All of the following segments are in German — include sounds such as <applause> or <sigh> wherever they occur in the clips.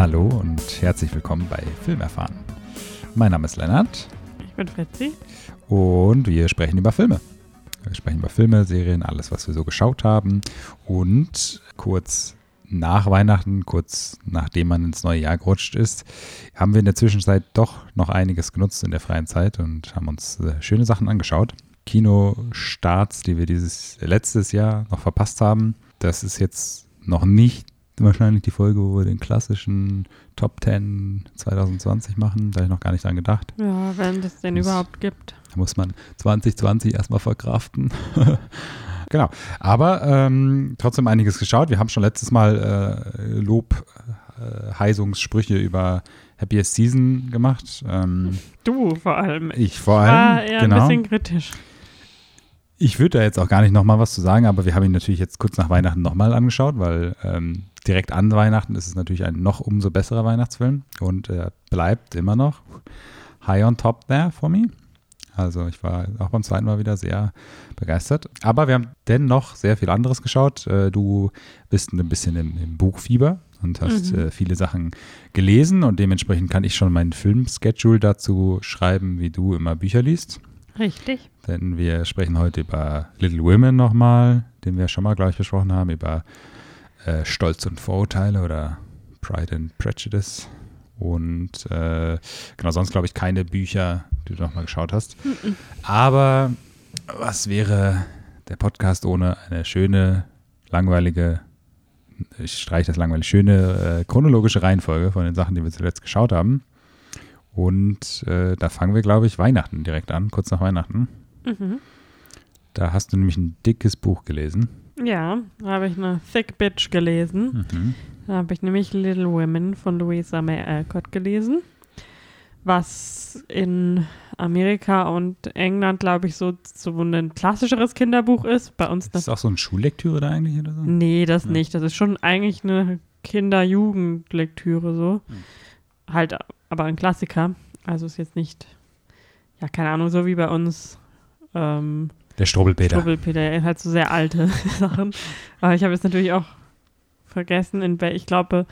Hallo und herzlich willkommen bei Film erfahren. Mein Name ist Lennart Ich bin Fritzi. und wir sprechen über Filme. Wir sprechen über Filme, Serien, alles, was wir so geschaut haben. Und kurz nach Weihnachten, kurz nachdem man ins neue Jahr gerutscht ist, haben wir in der Zwischenzeit doch noch einiges genutzt in der freien Zeit und haben uns äh, schöne Sachen angeschaut. Kinostarts, die wir dieses letztes Jahr noch verpasst haben. Das ist jetzt noch nicht wahrscheinlich die Folge, wo wir den klassischen Top 10 2020 machen. Da habe ich noch gar nicht dran gedacht. Ja, wenn es den Das- überhaupt gibt. Da muss man 2020 erstmal verkraften. <laughs> genau. Aber ähm, trotzdem einiges geschaut. Wir haben schon letztes Mal äh, Lob, äh, Heisungssprüche über Happiest Season gemacht. Ähm, Du vor allem. ich vor war allem. eher genau. ein bisschen kritisch. Ich würde da jetzt auch gar nicht nochmal was zu sagen, aber wir haben ihn natürlich jetzt kurz nach Weihnachten nochmal angeschaut, weil ähm, direkt an Weihnachten ist es natürlich ein noch umso besserer Weihnachtsfilm und er bleibt immer noch high on top there for me. Also ich war auch beim zweiten Mal wieder sehr begeistert. Aber wir haben dennoch sehr viel anderes geschaut. Äh, Du bist ein bisschen im, im Buchfieber und hast Mhm. äh, viele Sachen gelesen und dementsprechend kann ich schon meinen Filmschedule dazu schreiben, wie du immer Bücher liest. Richtig. Denn wir sprechen heute über Little Women nochmal, den wir schon mal, glaube ich, besprochen haben, über äh, Stolz und Vorurteile oder Pride and Prejudice. Und äh, genau, sonst glaube ich keine Bücher, die du nochmal geschaut hast. Aber was wäre der Podcast ohne eine schöne, langweilige, ich streiche das langweilig, schöne äh, chronologische Reihenfolge von den Sachen, die wir zuletzt geschaut haben. Und äh, da fangen wir, glaube ich, Weihnachten direkt an, kurz nach Weihnachten. Mhm. Da hast du nämlich ein dickes Buch gelesen. Ja, da habe ich eine Thick Bitch gelesen. Mhm. Da habe ich nämlich Little Women von Louisa May Alcott gelesen. Was in Amerika und England, glaube ich, so, so ein klassischeres Kinderbuch ist. Bei uns Ist das auch so eine Schullektüre da eigentlich oder so? Nee, das Ja. nicht. Das ist schon eigentlich eine Kinder-Jugendlektüre so. Hm. Halt aber ein Klassiker. Also ist jetzt nicht, ja, keine Ahnung, so wie bei uns ähm, Der Strubbelpeter. Strubbelpeter, halt so sehr alte <laughs> Sachen. Aber ich habe jetzt natürlich auch vergessen, in wel ich glaube,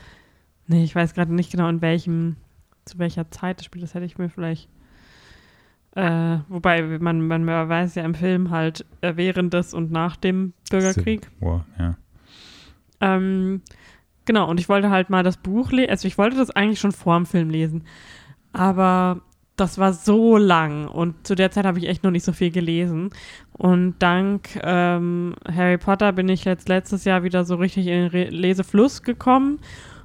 nee, ich weiß gerade nicht genau, in welchem, zu welcher Zeit das spielt. Das hätte ich mir vielleicht äh, wobei man, man weiß ja im Film halt äh, während des und nach dem Bürgerkrieg. Wow, ja. Ähm, genau, und ich wollte halt mal das Buch lesen. Also ich wollte das eigentlich schon vor dem Film lesen. Aber das war so lang und zu der Zeit habe ich echt noch nicht so viel gelesen. Und dank ähm, Harry Potter bin ich jetzt letztes Jahr wieder so richtig in den Lesefluss gekommen.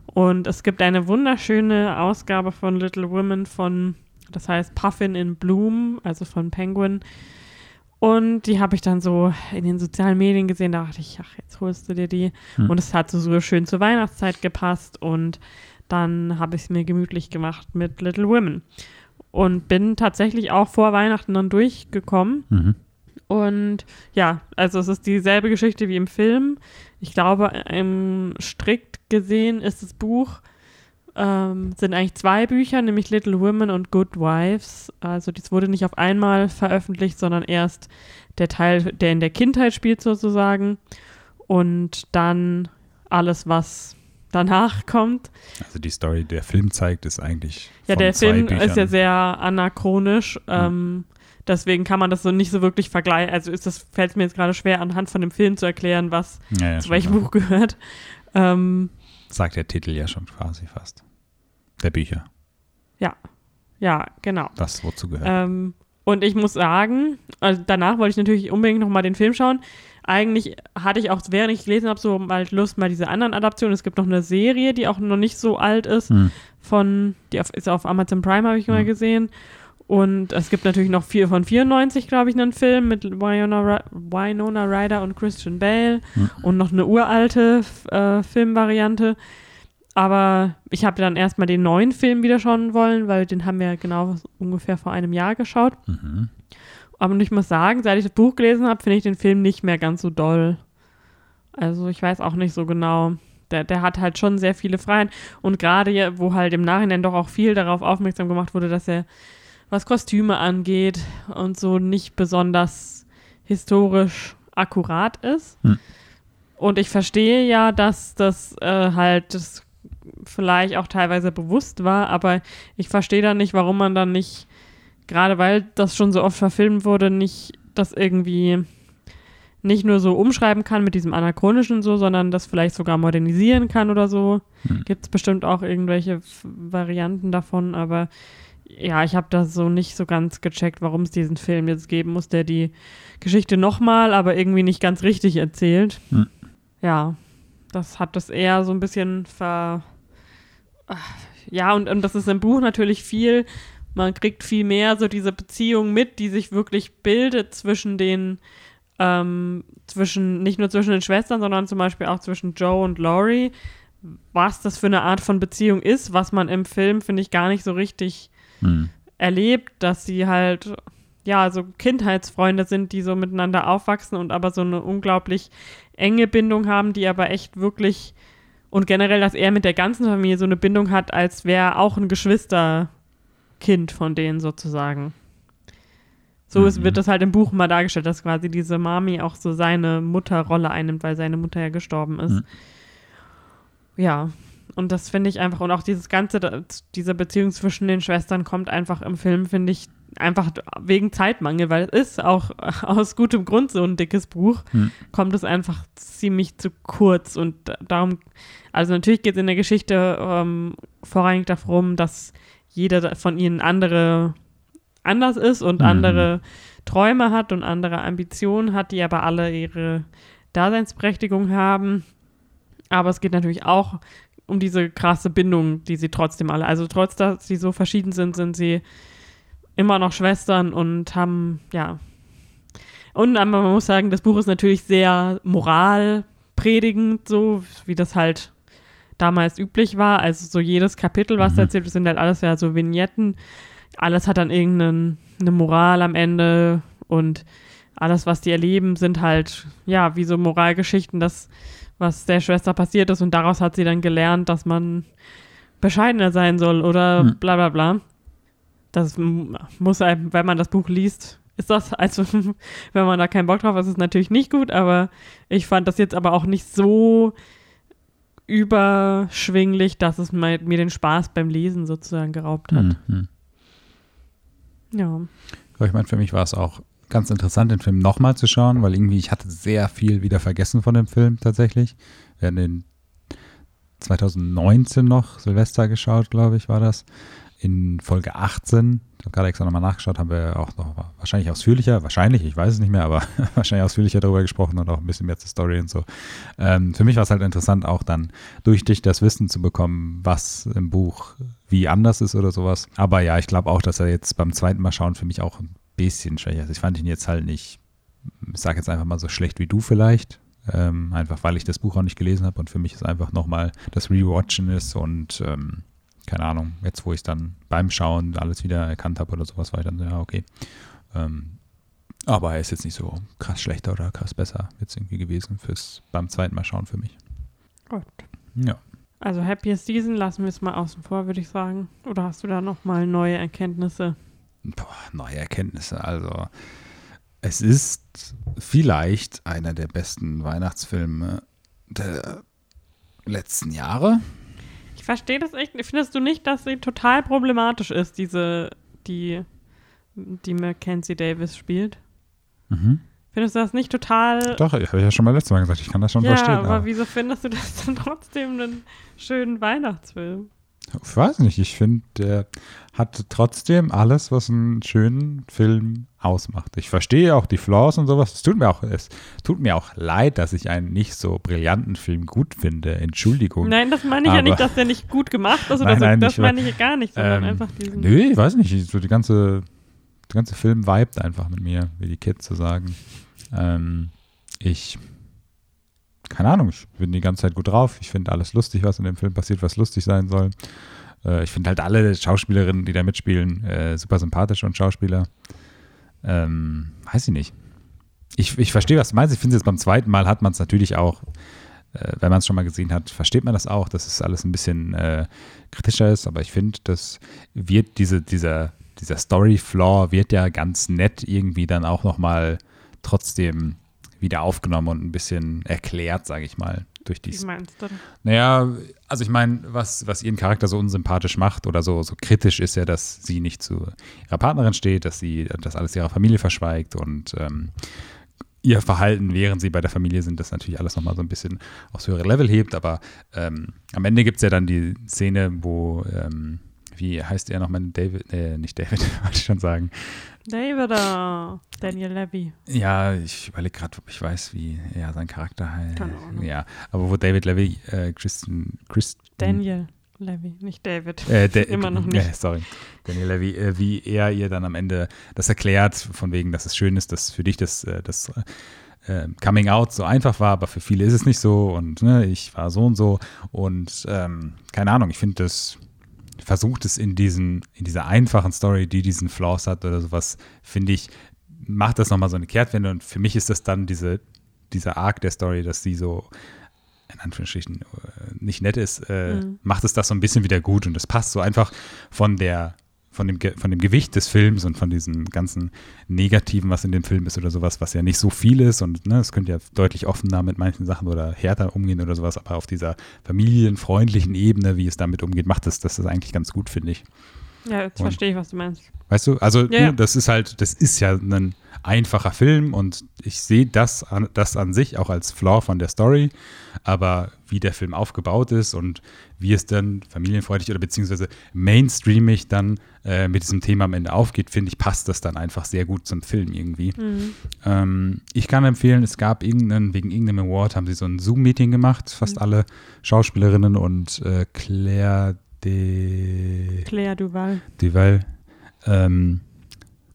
Und es gibt eine wunderschöne Ausgabe von Little Women von, das heißt Puffin in Bloom, also von Penguin. Und die habe ich dann so in den sozialen Medien gesehen. Da dachte ich, ach, jetzt holst du dir die. Hm. Und es hat so, so schön zur Weihnachtszeit gepasst. Und dann habe ich es mir gemütlich gemacht mit Little Women. Und bin tatsächlich auch vor Weihnachten dann durchgekommen. Mhm. Und ja, also es ist dieselbe Geschichte wie im Film. Ich glaube, im strikt gesehen ist das Buch, ähm, sind eigentlich zwei Bücher, nämlich Little Women und Good Wives. Also das wurde nicht auf einmal veröffentlicht, sondern erst der Teil, der in der Kindheit spielt sozusagen. Und dann alles, was danach kommt. Also die Story, der Film zeigt, ist eigentlich Ja, der Film Büchern. ist ja sehr anachronisch. Ähm, deswegen kann man das so nicht so wirklich vergleichen. Also ist das, fällt es mir jetzt gerade schwer, anhand von dem Film zu erklären, was ja, ja, zu welchem. Buch gehört. Ähm, Sagt der Titel ja schon quasi fast. Der Bücher, ja, genau. das wozu gehört. Ähm, und ich muss sagen, also danach wollte ich natürlich unbedingt nochmal den Film schauen. Eigentlich hatte ich auch, während ich gelesen habe, so mal Lust, mal diese anderen Adaptionen. Es gibt noch eine Serie, die auch noch nicht so alt ist, Hm. von, die auf, ist auf Amazon Prime, habe ich mal Mhm. gesehen. Und es gibt natürlich noch vier von 94, glaube ich, einen Film mit Winona, Winona Ryder und Christian Bale Mhm. und noch eine uralte äh, Filmvariante. Aber ich habe dann erstmal den neuen Film wieder schauen wollen, weil den haben wir genau ungefähr vor einem Jahr geschaut. Mhm. Aber ich muss sagen, seit ich das Buch gelesen habe, finde ich den Film nicht mehr ganz so doll. Also ich weiß auch nicht so genau. Der, der hat halt schon sehr viele Freiheiten. Und gerade, wo halt im Nachhinein doch auch viel darauf aufmerksam gemacht wurde, dass er, was Kostüme angeht und so, nicht besonders historisch akkurat ist. Hm. Und ich verstehe ja, dass das äh, halt das vielleicht auch teilweise bewusst war, aber ich verstehe dann nicht, warum man dann nicht, gerade weil das schon so oft verfilmt wurde, nicht das irgendwie nicht nur so umschreiben kann mit diesem anachronischen so, sondern das vielleicht sogar modernisieren kann oder so. Hm. Gibt es bestimmt auch irgendwelche Varianten davon, aber ja, ich habe das so nicht so ganz gecheckt, warum es diesen Film jetzt geben muss, der die Geschichte nochmal, aber irgendwie nicht ganz richtig erzählt. Hm. Ja, das hat das eher so ein bisschen ver. Ja, und, und das ist im Buch natürlich viel. Man kriegt viel mehr so diese Beziehung mit, die sich wirklich bildet zwischen den, ähm, zwischen, nicht nur zwischen den Schwestern, sondern zum Beispiel auch zwischen Joe und Laurie. Was das für eine Art von Beziehung ist, was man im Film, finde ich, gar nicht so richtig Hm. erlebt, dass sie halt, ja, so Kindheitsfreunde sind, die so miteinander aufwachsen und aber so eine unglaublich enge Bindung haben, die aber echt wirklich und generell, dass er mit der ganzen Familie so eine Bindung hat, als wäre auch ein Geschwisterkind von denen sozusagen. So ist, Mhm. wird das halt im Buch mal dargestellt, dass quasi diese Mami auch so seine Mutterrolle einnimmt, weil seine Mutter ja gestorben ist. Mhm. Ja, und das finde ich einfach, und auch dieses ganze, diese Beziehung zwischen den Schwestern kommt einfach im Film, finde ich, einfach wegen Zeitmangel, weil es ist auch <laughs> aus gutem Grund so ein dickes Buch, Hm. kommt es einfach ziemlich zu kurz und da- darum, also natürlich geht es in der Geschichte ähm, vorrangig darum, dass jeder von ihnen andere anders ist und Mhm. andere Träume hat und andere Ambitionen hat, die aber alle ihre Daseinsberechtigung haben. Aber es geht natürlich auch um diese krasse Bindung, die sie trotzdem alle, also trotz, dass sie so verschieden sind, sind sie immer noch Schwestern und haben, ja. Und aber man muss sagen, das Buch ist natürlich sehr moralpredigend, so wie das halt damals üblich war. Also so jedes Kapitel, was Mhm. erzählt, wird, sind halt alles ja so Vignetten. Alles hat dann irgendeine eine Moral am Ende und alles, was die erleben, sind halt, ja, wie so Moralgeschichten, das, was der Schwester passiert ist und daraus hat sie dann gelernt, dass man bescheidener sein soll oder Hm. bla bla bla. Das muss einem, wenn man das Buch liest, ist das, also <laughs> wenn man da keinen Bock drauf hat, ist es natürlich nicht gut, aber ich fand das jetzt aber auch nicht so überschwinglich, dass es mir den Spaß beim Lesen sozusagen geraubt hat. Hm, hm. Ja. Aber ich meine, für mich war es auch ganz interessant, den Film nochmal zu schauen, weil irgendwie ich hatte sehr viel wieder vergessen von dem Film tatsächlich. Wir haben den 2019 noch Silvester geschaut, glaube ich, war das. In Folge 18, ich habe gerade extra nochmal nachgeschaut, haben wir auch noch wahrscheinlich ausführlicher, wahrscheinlich, ich weiß es nicht mehr, aber <laughs> wahrscheinlich ausführlicher darüber gesprochen und auch ein bisschen mehr zur Story und so. Ähm, für mich war es halt interessant, auch dann durch dich das Wissen zu bekommen, was im Buch wie anders ist oder sowas. Aber ja, ich glaube auch, dass er jetzt beim zweiten Mal schauen für mich auch ein bisschen schwächer ist. Ich fand ihn jetzt halt nicht, ich sage jetzt einfach mal so schlecht wie du vielleicht. Ähm, einfach weil ich das Buch auch nicht gelesen habe und für mich ist einfach nochmal das Rewatchen ist und ähm, keine Ahnung, jetzt wo ich es dann beim Schauen alles wieder erkannt habe oder sowas, war ich dann, so, ja, okay. Ähm, aber er ist jetzt nicht so krass schlechter oder krass besser jetzt irgendwie gewesen fürs beim zweiten Mal schauen für mich. Gut. Ja. Also Happiest Season lassen wir es mal außen vor, würde ich sagen. Oder hast du da nochmal neue Erkenntnisse? Boah, neue Erkenntnisse. Also, es ist vielleicht einer der besten Weihnachtsfilme der letzten Jahre. Ich verstehe das echt. Findest du nicht, dass sie total problematisch ist, diese, die, die Mackenzie Davis spielt? Mhm. Findest du das nicht total. Doch, habe ich ja schon mal letztes Mal gesagt, ich kann das schon ja, verstehen. aber Aber wieso findest du das dann <laughs> trotzdem einen schönen Weihnachtsfilm? Ich weiß nicht, ich finde, der hat trotzdem alles, was einen schönen Film ausmacht. Ich verstehe auch die Flaws und sowas. Es tut mir auch, es tut mir auch leid, dass ich einen nicht so brillanten Film gut finde. Entschuldigung. Nein, das meine ich ja Aber- nicht, dass der nicht gut gemacht ist oder Nein, so. nein, das meine ich ja gar nicht, sondern Ähm, einfach diesen. Nö, ich weiß nicht. So die ganze, der ganze Film vibet einfach mit mir, wie die Kids so sagen. Ähm, ich keine Ahnung, ich bin die ganze Zeit gut drauf. Ich finde alles lustig, was in dem Film passiert, was lustig sein soll. Äh, ich finde halt alle Schauspielerinnen, die da mitspielen, äh, super sympathisch und Schauspieler. Ähm, weiß ich nicht. Ich, ich verstehe, was du meinst. Ich finde jetzt beim zweiten Mal hat man es natürlich auch, äh, wenn man es schon mal gesehen hat, versteht man das auch, dass es alles ein bisschen äh, kritischer ist. Aber ich finde, das wird diese, dieser, dieser Story-Flaw wird ja ganz nett irgendwie dann auch nochmal trotzdem wieder aufgenommen und ein bisschen erklärt, sage ich mal. Durch die Wie meinst du? naja, also ich meine, was, was ihren Charakter so unsympathisch macht oder so, so kritisch ist ja, dass sie nicht zu ihrer Partnerin steht, dass sie das alles ihrer Familie verschweigt und ähm, ihr Verhalten, während sie bei der Familie sind, das natürlich alles nochmal so ein bisschen aufs höhere Level hebt. Aber ähm, am Ende gibt es ja dann die Szene, wo, ähm, wie heißt er nochmal? David, äh, nicht David, <laughs> wollte ich schon sagen. David Daniel Levy. Ja, ich überlege gerade, ob ich weiß, wie er sein Charakter heißt. Keine Ahnung. Ja, aber wo David Levy, äh, Kristen, Kristen Daniel Levy, nicht David. Äh, <laughs> Immer noch äh, nicht. sorry. Daniel Levy, äh, wie er ihr dann am Ende das erklärt, von wegen, dass es schön ist, dass für dich das, äh, das äh, Coming Out so einfach war, aber für viele ist es nicht so und ne, ich war so und so und ähm, keine Ahnung, ich finde das versucht es in diesen, in dieser einfachen Story, die diesen Flaws hat oder sowas, finde ich, macht das nochmal so eine Kehrtwende und für mich ist das dann diese, dieser Arc der Story, dass sie so in Anführungsstrichen äh, nicht nett ist, äh, Mhm. macht es das so ein bisschen wieder gut und das passt so einfach von der von dem, von dem Gewicht des Films und von diesem ganzen Negativen, was in dem Film ist oder sowas, was ja nicht so viel ist und ne, es könnte ja deutlich offener mit manchen Sachen oder härter umgehen oder sowas, aber auf dieser familienfreundlichen Ebene, wie es damit umgeht, macht es das, das eigentlich ganz gut, finde ich. Ja, jetzt Und- verstehe ich, was du meinst. Weißt du, also Ja, ja. das ist halt, das ist ja ein einfacher Film und ich sehe das an, das an sich auch als Flaw von der Story, aber wie der Film aufgebaut ist und wie es dann familienfreundlich oder beziehungsweise mainstreamig dann äh, mit diesem Thema am Ende aufgeht, finde ich, passt das dann einfach sehr gut zum Film irgendwie. Mhm. Ähm, ich kann empfehlen, es gab irgendeinen, wegen irgendeinem Award haben sie so ein Zoom-Meeting gemacht, fast Mhm. alle Schauspielerinnen und äh, Claire de Claire Duval. Duval. Ähm,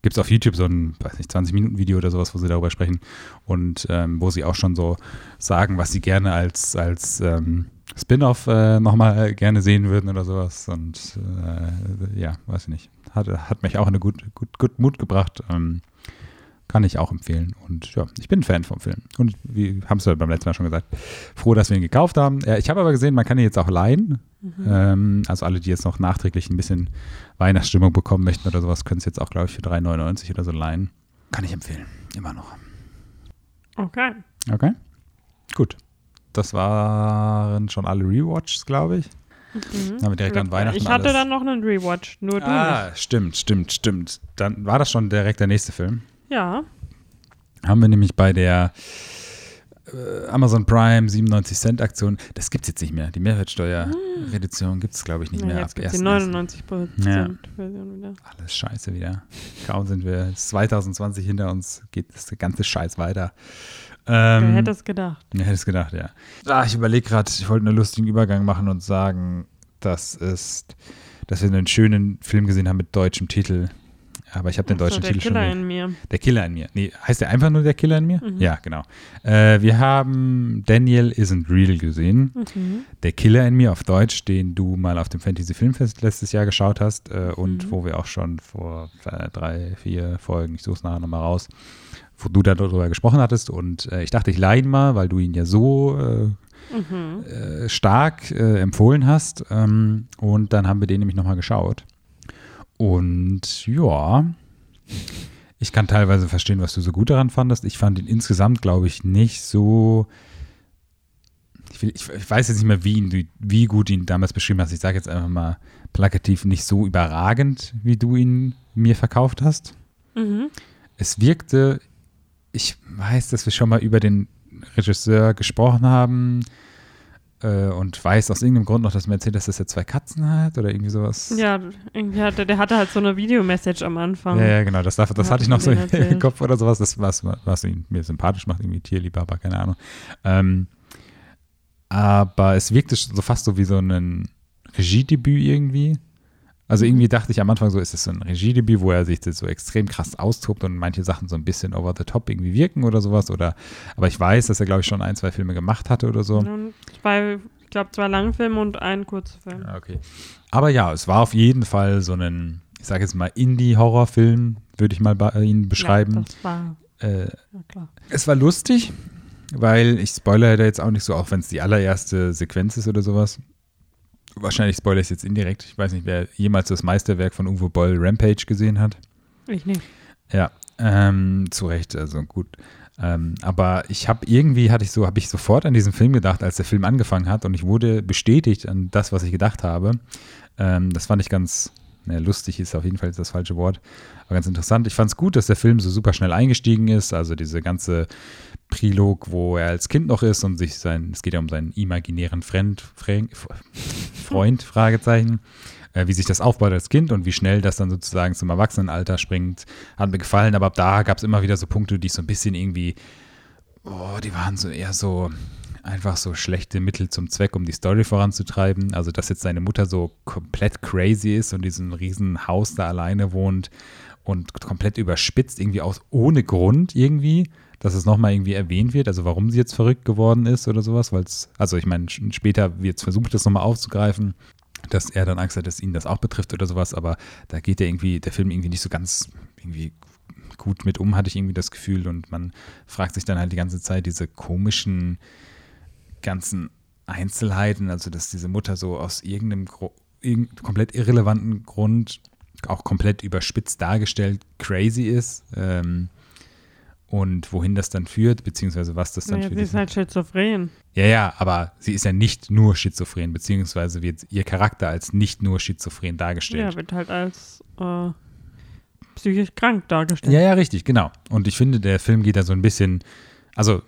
Gibt es auf YouTube so ein, weiß nicht, 20-Minuten-Video oder sowas, wo sie darüber sprechen und ähm, wo sie auch schon so sagen, was sie gerne als, als ähm, Spin-off äh, nochmal gerne sehen würden oder sowas. Und äh, ja, weiß ich nicht. Hat, hat mich auch in eine gut, gut, gut Mut gebracht. Ähm, kann ich auch empfehlen. Und ja, ich bin ein Fan vom Film. Und wir haben es ja beim letzten Mal schon gesagt, froh, dass wir ihn gekauft haben. Ja, ich habe aber gesehen, man kann ihn jetzt auch leihen. Mhm. Ähm, also alle, die jetzt noch nachträglich ein bisschen Weihnachtsstimmung bekommen möchten oder sowas, können es jetzt auch, glaube ich, für 3,99 oder so leihen. Kann ich empfehlen. Immer noch. Okay. Okay. Gut. Das waren schon alle Rewatches, glaube ich. Mhm. Haben wir direkt an Weihnachten Ich hatte alles. dann noch einen Rewatch, nur du nicht. Ah, stimmt, stimmt, stimmt. Dann war das schon direkt der nächste Film. Ja. Haben wir nämlich bei der äh, Amazon Prime 97 Cent Aktion, das gibt es jetzt nicht mehr. Die Mehrwertsteuerreduktion gibt es, glaube ich, nicht Ja, mehr. jetzt ab gibt die 1.1.. 99 Ja. Version wieder. Alles scheiße wieder. Kaum sind wir 2020 hinter uns, geht das ganze Scheiß weiter. Ähm, Wer hätte es gedacht? Wer hätte es gedacht, ja. Ah, ich überlege gerade, ich wollte einen lustigen Übergang machen und sagen, dass, es, dass wir einen schönen Film gesehen haben mit deutschem Titel. Aber ich habe den so, deutschen der Titel Killer schon. in mir. Der Killer in mir. Nee, heißt der einfach nur der Killer in mir? Mhm. Ja, genau. Äh, wir haben Daniel Isn't Real gesehen. Mhm. Der Killer in mir auf Deutsch, den du mal auf dem Fantasy Filmfest letztes Jahr geschaut hast äh, und Mhm. wo wir auch schon vor äh, drei, vier Folgen, ich suche es nachher nochmal raus, wo du darüber gesprochen hattest. Und äh, ich dachte, ich leihe ihn mal, weil du ihn ja so Mhm. äh, stark äh, empfohlen hast. Ähm, und dann haben wir den nämlich nochmal geschaut. Und ja, ich kann teilweise verstehen, was du so gut daran fandest. Ich fand ihn insgesamt, glaube ich, nicht so. Ich, will, ich, ich weiß jetzt nicht mehr, wie, ihn, wie gut du ihn damals beschrieben hast. Ich sage jetzt einfach mal plakativ nicht so überragend, wie du ihn mir verkauft hast Mhm. es wirkte, ich weiß, dass wir schon mal über den Regisseur gesprochen haben und weiß aus irgendeinem Grund noch, dass erzählt, dass er zwei Katzen hat oder irgendwie sowas. Ja, irgendwie hatte, der hatte halt so eine Videomessage am Anfang. Ja, ja, genau, das, darf, das hatte ich noch so den im erzählt. Kopf oder sowas, das was, was ihn mir sympathisch macht, irgendwie Tierliebhaber, keine Ahnung. Ähm, aber es wirkte so fast so wie so ein Regiedebüt irgendwie. Also irgendwie dachte ich am Anfang so, ist das so ein Regiedebüt, wo er sich das so extrem krass austobt und manche Sachen so ein bisschen over the top irgendwie wirken oder sowas. Oder, aber ich weiß, dass er, glaube ich, schon ein, zwei Filme gemacht hatte oder so. Zwei, ich glaube, zwei Langfilme und einen Kurzfilm. Ja, okay. Aber ja, es war auf jeden Fall so ein, ich sage jetzt mal, Indie-Horrorfilm, würde ich mal bei Ihnen beschreiben. Ja, das war. Äh, ja, klar. Es war lustig, weil ich spoilere da jetzt auch nicht so, auch wenn es die allererste Sequenz ist oder sowas wahrscheinlich spoilere ich es jetzt indirekt. Ich weiß nicht, wer jemals das Meisterwerk von Uwe Boll Rampage gesehen hat. Ich nicht. Ja, ähm, zu Recht, also gut. Ähm, aber ich habe irgendwie, hatte ich so, habe ich sofort an diesen Film gedacht, als der Film angefangen hat und ich wurde bestätigt an das, was ich gedacht habe. Ähm, das fand ich ganz, naja, lustig ist auf jeden Fall das falsche Wort, aber ganz interessant. Ich fand es gut, dass der Film so super schnell eingestiegen ist, also diese ganze Prilog, wo er als Kind noch ist und sich sein, es geht ja um seinen imaginären Freund, Freund, <laughs> Freund Fragezeichen, äh, wie sich das aufbaut als Kind und wie schnell das dann sozusagen zum Erwachsenenalter springt, hat mir gefallen, aber ab da gab es immer wieder so Punkte, die so ein bisschen irgendwie, oh, die waren so eher so einfach so schlechte Mittel zum Zweck, um die Story voranzutreiben. Also, dass jetzt seine Mutter so komplett crazy ist und diesen riesen Haus da alleine wohnt und komplett überspitzt, irgendwie aus ohne Grund irgendwie dass es nochmal irgendwie erwähnt wird, also warum sie jetzt verrückt geworden ist oder sowas, weil es, also ich meine, später wird es versucht, das nochmal aufzugreifen, dass er dann Angst hat, dass ihn das auch betrifft oder sowas, aber da geht der irgendwie, der Film irgendwie nicht so ganz irgendwie gut mit um, hatte ich irgendwie das Gefühl. Und man fragt sich dann halt die ganze Zeit diese komischen ganzen Einzelheiten, also dass diese Mutter so aus irgendeinem irgendein komplett irrelevanten Grund auch komplett überspitzt dargestellt crazy ist. Ähm, und wohin das dann führt, beziehungsweise was das dann naja, für Sie ist halt schizophren. Ja, ja, aber sie ist ja nicht nur schizophren, beziehungsweise wird ihr Charakter als nicht nur schizophren dargestellt. Ja, wird halt als äh, psychisch krank dargestellt. Ja, ja, richtig, genau. Und ich finde, der Film geht da so ein bisschen, also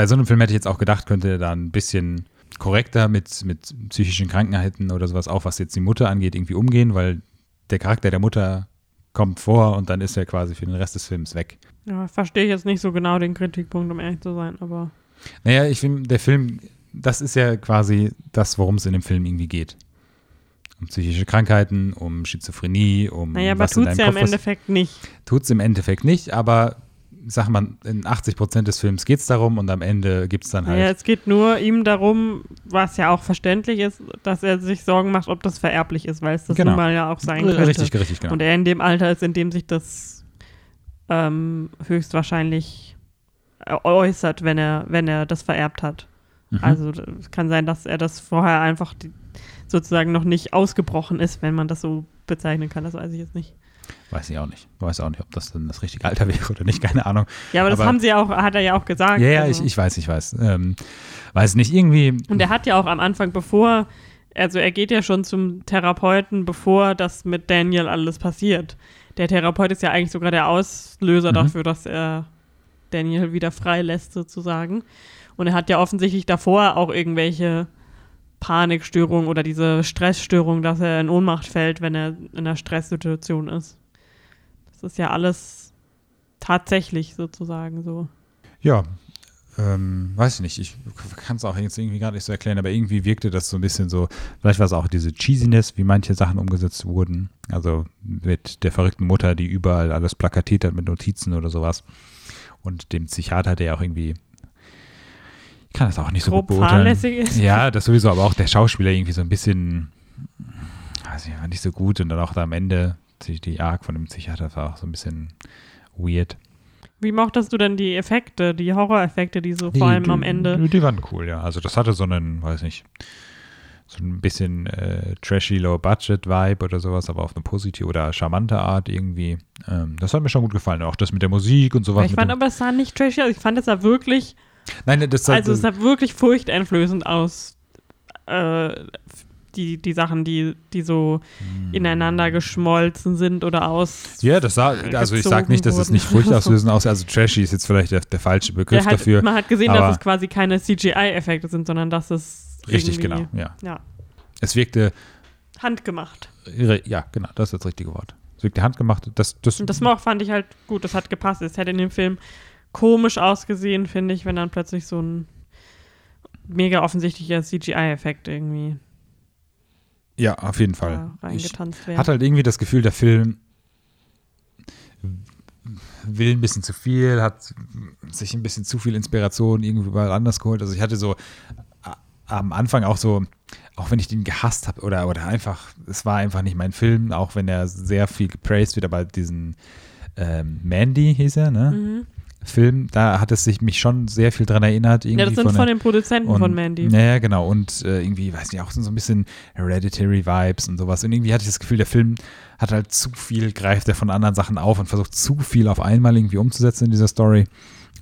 bei so einem Film hätte ich jetzt auch gedacht, könnte er da ein bisschen korrekter mit, mit psychischen Krankheiten oder sowas, auch was jetzt die Mutter angeht, irgendwie umgehen, weil der Charakter der Mutter kommt vor und dann ist er quasi für den Rest des Films weg. Ja, verstehe ich jetzt nicht so genau den Kritikpunkt, um ehrlich zu sein, aber. Naja, ich finde, der Film, das ist ja quasi das, worum es in dem Film irgendwie geht. Um psychische Krankheiten, um Schizophrenie, um. Naja, aber tut es ja Kopf im Endeffekt nicht. Tut es im Endeffekt nicht, aber sag mal, in 80 Prozent des Films geht es darum und am Ende gibt es dann halt. Ja, es geht nur ihm darum, was ja auch verständlich ist, dass er sich Sorgen macht, ob das vererblich ist, weil es das genau. nun mal ja auch sein könnte. Richtig, richtig, genau. Und er in dem Alter ist, in dem sich das ähm, höchstwahrscheinlich äußert, wenn er, wenn er das vererbt hat. Mhm. Also es kann sein, dass er das vorher einfach die, sozusagen noch nicht ausgebrochen ist, wenn man das so bezeichnen kann. Das weiß ich jetzt nicht. Weiß ich auch nicht. Weiß auch nicht, ob das dann das richtige Alter <laughs> wäre oder nicht, keine Ahnung. Ja, aber das aber, haben sie auch, hat er ja auch gesagt. Ja, ja, also. ich, ich weiß, ich weiß. Ähm, weiß nicht, irgendwie. Und er hat ja auch am Anfang, bevor, also er geht ja schon zum Therapeuten, bevor das mit Daniel alles passiert. Der Therapeut ist ja eigentlich sogar der Auslöser mhm. dafür, dass er Daniel wieder freilässt, sozusagen. Und er hat ja offensichtlich davor auch irgendwelche Panikstörungen oder diese Stressstörung, dass er in Ohnmacht fällt, wenn er in einer Stresssituation ist. Das ist ja alles tatsächlich sozusagen so. Ja, ähm, weiß ich nicht. Ich kann es auch jetzt irgendwie gerade nicht so erklären, aber irgendwie wirkte das so ein bisschen so, vielleicht war es auch diese Cheesiness, wie manche Sachen umgesetzt wurden. Also mit der verrückten Mutter, die überall alles plakatiert hat mit Notizen oder sowas. Und dem Psychiater, der auch irgendwie ich kann das auch nicht so gut beurteilen. Ist. Ja, das sowieso, aber auch der Schauspieler irgendwie so ein bisschen, weiß ich nicht so gut und dann auch da am Ende die Arc von dem Psychiater war auch so ein bisschen weird. Wie mochtest du denn die Effekte, die Horror-Effekte, die so die, vor allem die, am Ende? Die waren cool, ja. Also das hatte so einen, weiß nicht, so ein bisschen äh, trashy Low-Budget-Vibe oder sowas, aber auf eine positive oder charmante Art irgendwie. Ähm, das hat mir schon gut gefallen. Auch das mit der Musik und sowas. Ich fand aber, es sah nicht trashy aus. Ich fand es sah wirklich. Nein, das sah, Also, es sah wirklich furchteinflößend aus. Äh, die, die Sachen, die, die so hm. ineinander geschmolzen sind oder aus. Ja, das sah, also ich sage nicht, dass es nicht furchtauslösend aussieht. Also trashy ist jetzt vielleicht der, der falsche Begriff halt, dafür. Man hat gesehen, dass es quasi keine CGI-Effekte sind, sondern dass es. Richtig, genau, ja. ja. Es wirkte. Handgemacht. Ja, genau, das ist das richtige Wort. Es wirkte handgemacht. Das, das, Und das fand ich halt gut, das hat gepasst. Es hätte in dem Film komisch ausgesehen, finde ich, wenn dann plötzlich so ein mega offensichtlicher CGI-Effekt irgendwie Ja, auf jeden Fall. reingetanzt wäre. hatte halt irgendwie das Gefühl, der Film will ein bisschen zu viel, hat sich ein bisschen zu viel Inspiration irgendwie mal anders geholt. Also ich hatte so am Anfang auch so, auch wenn ich den gehasst habe oder, oder einfach, es war einfach nicht mein Film, auch wenn er sehr viel gepraised wird, aber diesen ähm, Mandy hieß er, ne? Mhm. Film, da hat es sich mich schon sehr viel dran erinnert. Irgendwie Ja, das sind von von, den Produzenten und, von Mandy. Ja, genau. Und äh, irgendwie, weiß nicht, auch so ein bisschen Hereditary Vibes und sowas. Und irgendwie hatte ich das Gefühl, der Film hat halt zu viel, greift er von anderen Sachen auf und versucht zu viel auf einmal irgendwie umzusetzen in dieser Story.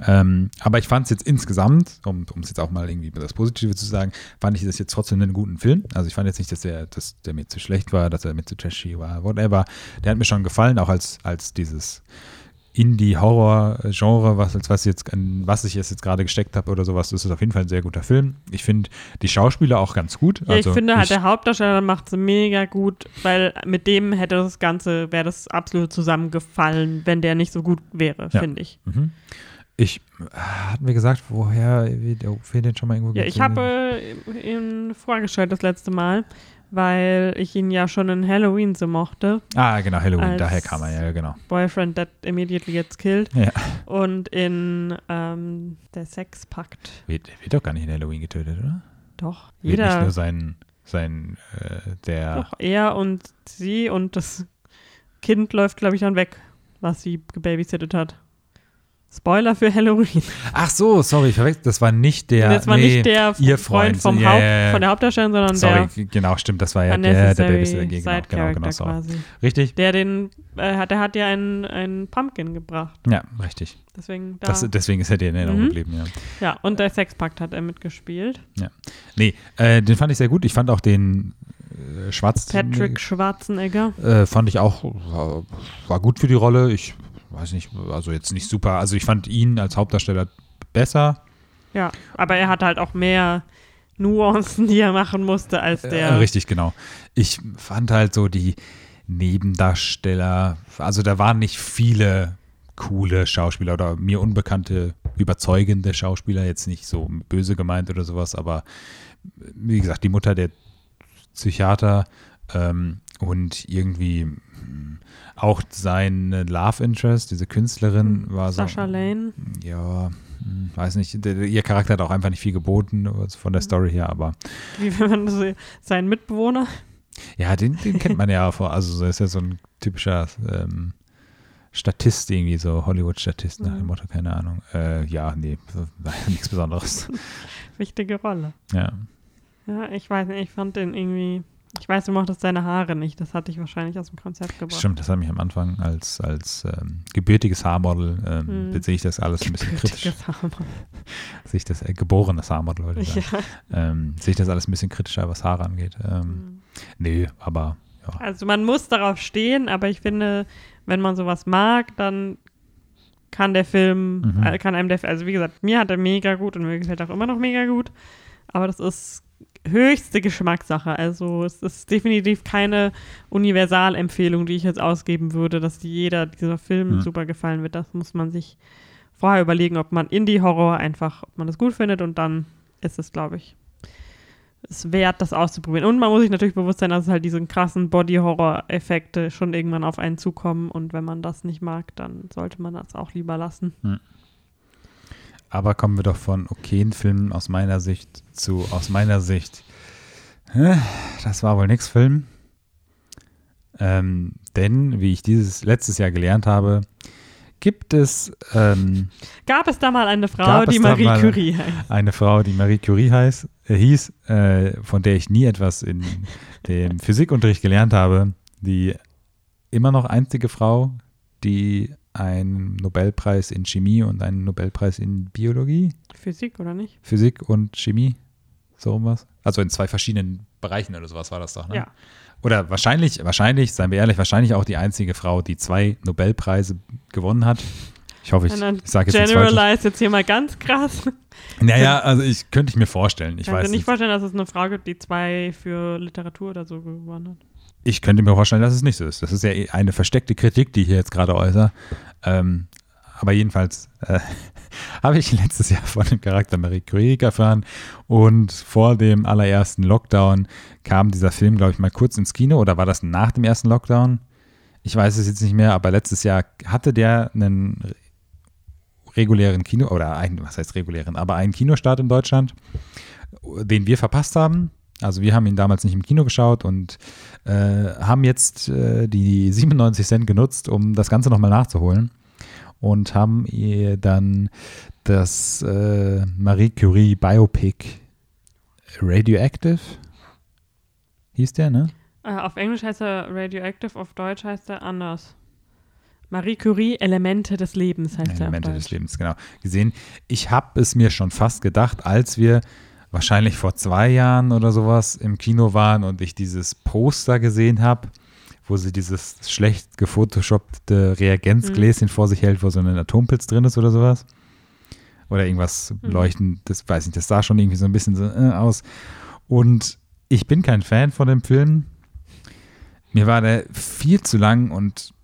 Ähm, aber ich fand es jetzt insgesamt, um um es jetzt auch mal irgendwie das Positive zu sagen, fand ich das jetzt trotzdem einen guten Film. Also ich fand jetzt nicht, dass der, dass der mir zu schlecht war, dass er mir zu trashy war, whatever. Der hat mir schon gefallen, auch als, als dieses Indie-Horror-Genre, was, als was, jetzt, was ich jetzt gerade gesteckt habe oder sowas, ist auf jeden Fall ein sehr guter Film. Ich finde die Schauspieler auch ganz gut. Ja, also ich finde halt, ich- der Hauptdarsteller macht es mega gut, weil mit dem hätte das Ganze, wäre das absolut zusammengefallen, wenn der nicht so gut wäre, Ja. finde ich. Mhm. Ich, äh, hatten wir gesagt, woher wir, den schon mal irgendwo Ja, ich habe äh, ihn vorgestellt das letzte Mal, weil ich ihn ja schon in Halloween so mochte. Ah, genau, Halloween, daher kam er, ja, genau. Boyfriend that immediately gets killed. Ja. Und in ähm, Der Sexpakt. Wird, wird doch gar nicht in Halloween getötet, oder? Doch, Wird nicht jeder. nur sein, sein äh, der. Doch, er und sie und das Kind läuft, glaube ich, dann weg, was sie gebabysittet hat. Spoiler für Halloween. Ach so, sorry, verwechselt. Das war nicht der. das war nee, nicht der ihr Freund, Freund, vom ja, Haupt, ja, ja. von der Hauptdarstellerin, sondern Sorry, der genau, stimmt, das war ja der, der Babysitter. Genau, genau, genau, sorry. quasi. Richtig? Der den, äh, hat, der hat ja einen, einen Pumpkin gebracht. Ja, richtig. Deswegen da. Das, deswegen ist er dir in Erinnerung Mhm. geblieben, ja. ja, und der Sexpakt hat er mitgespielt. Nee, äh, den fand ich sehr gut. Ich fand auch den äh, Schwarz. Patrick Schwarzenegger. Äh, fand ich auch, war, war gut für die Rolle. Ich weiß nicht, also jetzt nicht super. Also ich fand ihn als Hauptdarsteller besser. Ja, aber er hat halt auch mehr Nuancen, die er machen musste, als der. Äh, richtig, genau. Ich fand halt so die Nebendarsteller, also da waren nicht viele coole Schauspieler oder mir unbekannte, überzeugende Schauspieler, jetzt nicht so böse gemeint oder sowas, aber wie gesagt, die Mutter der Psychiater ähm, und irgendwie auch sein Love Interest, diese Künstlerin, war so. Sascha Lane. Ja, hm, weiß nicht, der, ihr Charakter hat auch einfach nicht viel geboten von der Story her, aber Wie wenn man so, sein Mitbewohner. ja, den, den kennt man ja vor, also das ist ja so ein typischer ähm, Statist irgendwie, so Hollywood-Statist nach dem Mhm. Motto, keine Ahnung. Äh, ja, nee, war <laughs> nichts Besonderes. Wichtige Rolle. Ja. Ja, ich weiß nicht, ich fand den irgendwie. Ich weiß, du mochtest seine Haare nicht. Das hatte ich wahrscheinlich aus dem Konzept gebracht. Stimmt, das hat mich am Anfang als, als ähm, gebürtiges Haarmodel, ähm, Mhm. sehe ich das alles ein bisschen kritisch. Sehe ich das, äh, geborenes Haarmodel, wollte ich <laughs> Ja. sagen. Ähm, sehe ich das alles ein bisschen kritischer, was Haare angeht. Ähm, nee, aber ja. Also man muss darauf stehen, aber ich finde, wenn man sowas mag, dann kann der Film, Mhm. äh, kann einem der, also wie gesagt, mir hat er mega gut und mir gefällt er auch immer noch mega gut, aber das ist höchste Geschmackssache. Also es ist definitiv keine Universalempfehlung, die ich jetzt ausgeben würde, dass jeder dieser Film Mhm. super gefallen wird. Das muss man sich vorher überlegen, ob man Indie-Horror einfach, ob man das gut findet und dann ist es, glaube ich, es wert, das auszuprobieren. Und man muss sich natürlich bewusst sein, dass es halt diese krassen Body-Horror-Effekte schon irgendwann auf einen zukommen und wenn man das nicht mag, dann sollte man das auch lieber lassen. Aber kommen wir doch von okayen Filmen aus meiner Sicht zu, aus meiner Sicht, das war wohl nix Film. Ähm, denn, wie ich dieses letztes Jahr gelernt habe, gibt es ähm, Gab es da mal eine Frau, die Marie Curie heißt? eine Frau, die Marie Curie heißt, äh, hieß, äh, von der ich nie etwas in dem <laughs> Physikunterricht gelernt habe, die immer noch einzige Frau, die einen Nobelpreis in Chemie und einen Nobelpreis in Biologie Physik, oder nicht? Physik und Chemie, so was. Also in zwei verschiedenen Bereichen oder sowas war das doch, ne? Ja. Oder wahrscheinlich, wahrscheinlich, seien wir ehrlich, wahrscheinlich auch die einzige Frau, die zwei Nobelpreise gewonnen hat. Ich hoffe, ich, ich sage jetzt. Generalize jetzt hier mal ganz krass. Naja, also ich könnte ich mir vorstellen. Ich Kannst weiß nicht nicht. vorstellen, dass es eine Frau gibt, die zwei für Literatur oder so gewonnen hat. Ich könnte mir vorstellen, dass es nicht so ist. Das ist ja eh eine versteckte Kritik, die ich hier jetzt gerade äußere. Ähm, aber jedenfalls äh, <laughs> habe ich letztes Jahr von dem Charakter Marie Curie erfahren und vor dem allerersten Lockdown kam dieser Film, glaube ich, mal kurz ins Kino oder war das nach dem ersten Lockdown? Ich weiß es jetzt nicht mehr, aber letztes Jahr hatte der einen regulären Kino oder ein, was heißt regulären, aber einen Kinostart in Deutschland, den wir verpasst haben. Also wir haben ihn damals nicht im Kino geschaut und äh, haben jetzt äh, die 97 Cent genutzt, um das Ganze nochmal nachzuholen und haben ihr dann das äh, Marie Curie Biopic Radioactive hieß der, ne? Äh, auf Englisch heißt er Radioactive, auf Deutsch heißt er anders. Marie Curie, Elemente des Lebens heißt Elemente er. Elemente des Lebens, genau. Gesehen. Ich habe es mir schon fast gedacht, als wir wahrscheinlich vor zwei Jahren oder sowas im Kino waren und ich dieses Poster gesehen habe, wo sie dieses schlecht gefotoshoppte Reagenzgläschen mhm. vor sich hält, wo so ein Atompilz drin ist oder sowas. Oder irgendwas mhm. leuchten, das weiß ich, das sah schon irgendwie so ein bisschen so, äh, aus. Und ich bin kein Fan von dem Film. Mir war der viel zu lang und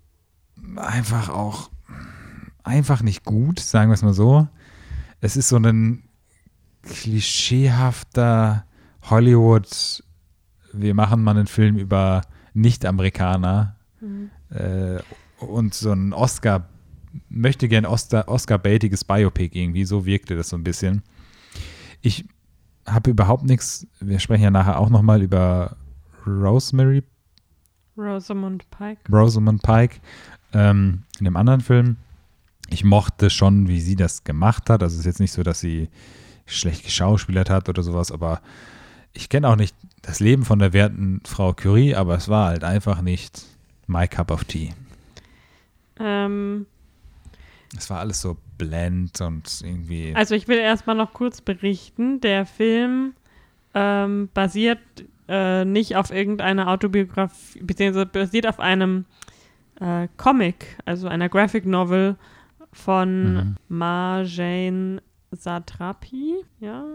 einfach auch einfach nicht gut, sagen wir es mal so. Es ist so ein klischeehafter Hollywood, wir machen mal einen Film über Nicht-Amerikaner mhm. äh, und so ein Oscar, möchte gern Oscar-baitiges Biopic irgendwie, so wirkte das so ein bisschen. Ich habe überhaupt nichts, wir sprechen ja nachher auch nochmal über Rosemary Rosamund Pike. Rosamund Pike ähm, in dem anderen Film. Ich mochte schon, wie sie das gemacht hat. Also es ist jetzt nicht so, dass sie schlecht geschauspielert hat oder sowas, aber ich kenne auch nicht das Leben von der werten Frau Curie, aber es war halt einfach nicht my cup of tea. Ähm, es war alles so blend und irgendwie. Also ich will erstmal noch kurz berichten, der Film ähm, basiert äh, nicht auf irgendeiner Autobiografie, beziehungsweise basiert auf einem äh, Comic, also einer Graphic Novel von mhm. Marjane Satrapi, ja,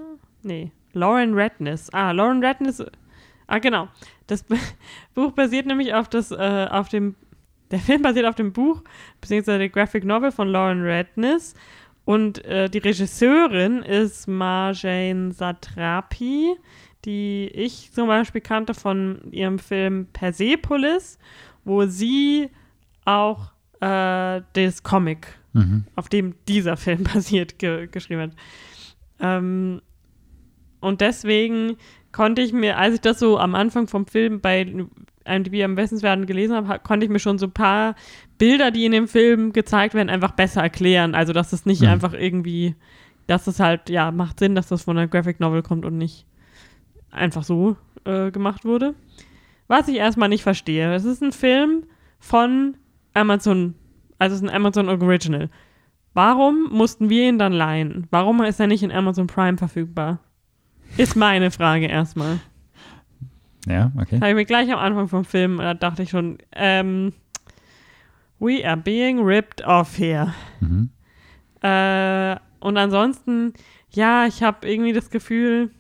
nee, Lauren Redness. Ah, Lauren Redness, ah genau. Das <laughs> Buch basiert nämlich auf das, äh, auf dem, <laughs> der Film basiert auf dem Buch, beziehungsweise der Graphic Novel von Lauren Redness und äh, die Regisseurin ist Marjane Satrapi, die ich zum Beispiel kannte von ihrem Film Persepolis, wo sie auch äh, das Comic mhm. auf dem dieser Film <laughs> basiert, ge geschrieben hat. Ähm, und deswegen konnte ich mir, als ich das so am Anfang vom Film bei IMDb am Wissenswerten gelesen habe, konnte ich mir schon so ein paar Bilder, die in dem Film gezeigt werden, einfach besser erklären. Also, dass es nicht mhm. einfach irgendwie, dass es halt, ja, macht Sinn, dass das von einer Graphic Novel kommt und nicht einfach so äh, gemacht wurde. Was ich erstmal nicht verstehe. Es ist ein Film von Amazon also es ist ein Amazon Original. Warum mussten wir ihn dann leihen? Warum ist er nicht in Amazon Prime verfügbar? Ist meine Frage erstmal. Ja, okay. Habe ich mir gleich am Anfang vom Film, da dachte ich schon, ähm, we are being ripped off here. Mhm. Äh, und ansonsten, ja, ich habe irgendwie das Gefühl,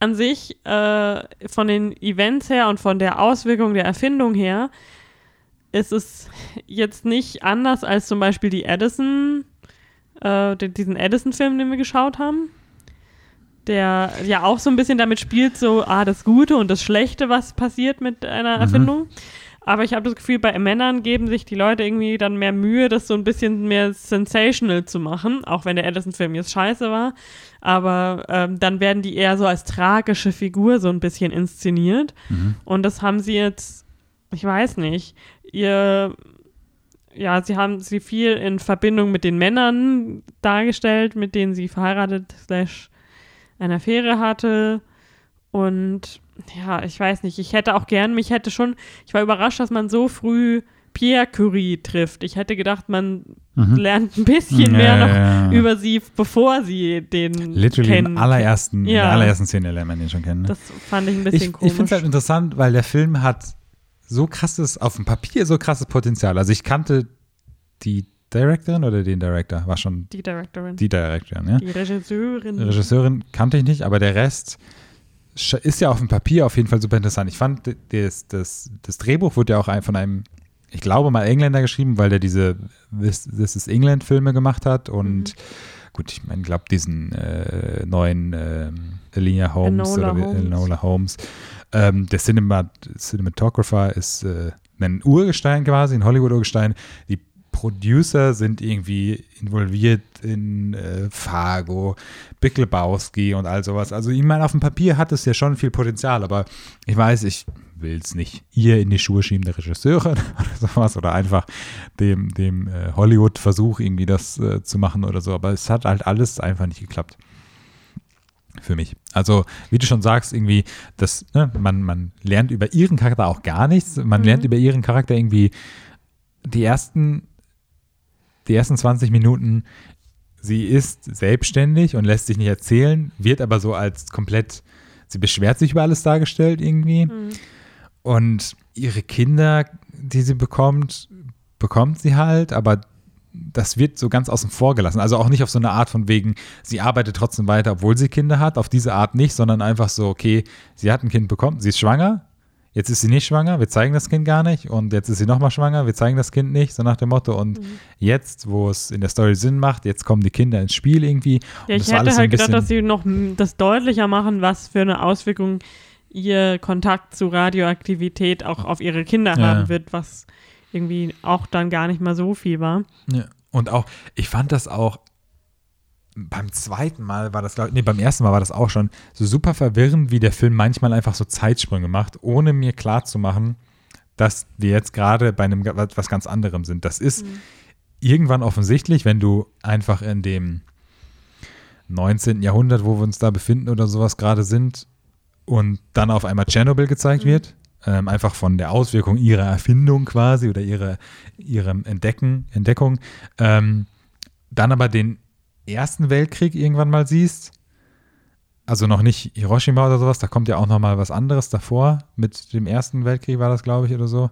an sich, äh, von den Events her und von der Auswirkung der Erfindung her, es ist jetzt nicht anders als zum Beispiel die Edison, äh, diesen Edison-Film, den wir geschaut haben. Der ja auch so ein bisschen damit spielt, so, ah, das Gute und das Schlechte, was passiert mit einer mhm. Erfindung. Aber ich habe das Gefühl, bei Männern geben sich die Leute irgendwie dann mehr Mühe, das so ein bisschen mehr sensational zu machen, auch wenn der Edison-Film jetzt scheiße war. Aber ähm, dann werden die eher so als tragische Figur so ein bisschen inszeniert. Mhm. Und das haben sie jetzt, ich weiß nicht, ihr, ja, sie haben sie viel in Verbindung mit den Männern dargestellt, mit denen sie verheiratet slash eine Affäre hatte. Und ja, ich weiß nicht, ich hätte auch gern, mich hätte schon, ich war überrascht, dass man so früh Pierre Curie trifft. Ich hätte gedacht, man mhm. lernt ein bisschen mehr ja, noch ja, ja. über sie, bevor sie den Literally kennen. Im allerersten, in der allerersten Szene lernt man den schon kennen. Ne? Das fand ich ein bisschen ich, komisch. Ich finde es halt interessant, weil der Film hat so krasses, auf dem Papier so krasses Potenzial. Also ich kannte die Directorin oder den Director? War schon. Die Directorin. Die Directorin, ja. Die Regisseurin. Die Regisseurin kannte ich nicht, aber der Rest ist ja auf dem Papier auf jeden Fall super interessant. Ich fand, das, das, das Drehbuch wurde ja auch von einem ich glaube mal Engländer geschrieben, weil der diese This, This is England Filme gemacht hat und mhm. gut, ich meine, glaube diesen äh, neuen äh, Elena Holmes Enola oder Holmes. Enola Holmes. Ähm, der Cinemat Cinematographer ist äh, ein Urgestein quasi, ein Hollywood-Urgestein. Die Producer sind irgendwie involviert in äh, Fargo, Big Lebowski und all sowas. Also ich meine, auf dem Papier hat es ja schon viel Potenzial, aber ich weiß, ich will es nicht ihr in die Schuhe schieben, der Regisseure <laughs> oder sowas, oder einfach dem, dem äh, Hollywood-Versuch irgendwie das äh, zu machen oder so. Aber es hat halt alles einfach nicht geklappt. Für mich. Also, wie du schon sagst, irgendwie, das, ne, man, man lernt über ihren Charakter auch gar nichts. Man Mhm. lernt über ihren Charakter irgendwie die ersten, die ersten 20 Minuten, sie ist selbstständig und lässt sich nicht erzählen, wird aber so als komplett, sie beschwert sich über alles dargestellt irgendwie. Mhm. Und ihre Kinder, die sie bekommt, bekommt sie halt, aber das wird so ganz außen vor gelassen. Also auch nicht auf so eine Art von wegen, sie arbeitet trotzdem weiter, obwohl sie Kinder hat. Auf diese Art nicht, sondern einfach so, okay, sie hat ein Kind bekommen, sie ist schwanger, jetzt ist sie nicht schwanger, wir zeigen das Kind gar nicht und jetzt ist sie nochmal schwanger, wir zeigen das Kind nicht, so nach dem Motto. Und Mhm. jetzt, wo es in der Story Sinn macht, jetzt kommen die Kinder ins Spiel irgendwie. Ja, ich hätte halt gedacht, dass sie noch das deutlicher machen, was für eine Auswirkung ihr Kontakt zu Radioaktivität auch auf ihre Kinder Ja. haben wird, was irgendwie auch dann gar nicht mal so viel war. Ja. Und auch, ich fand das auch beim zweiten Mal war das, nee, beim ersten Mal war das auch schon so super verwirrend, wie der Film manchmal einfach so Zeitsprünge macht, ohne mir klarzumachen, dass wir jetzt gerade bei einem was ganz anderem sind. Das ist irgendwann offensichtlich, wenn du einfach in dem 19. Jahrhundert, wo wir uns da befinden oder sowas gerade sind und dann auf einmal Tschernobyl gezeigt Mhm. wird, ähm, einfach von der Auswirkung ihrer Erfindung quasi oder ihrer, ihrem Entdecken, Entdeckung, ähm, dann aber den Ersten Weltkrieg irgendwann mal siehst, also noch nicht Hiroshima oder sowas, da kommt ja auch noch mal was anderes davor, mit dem Ersten Weltkrieg war das, glaube ich, oder so,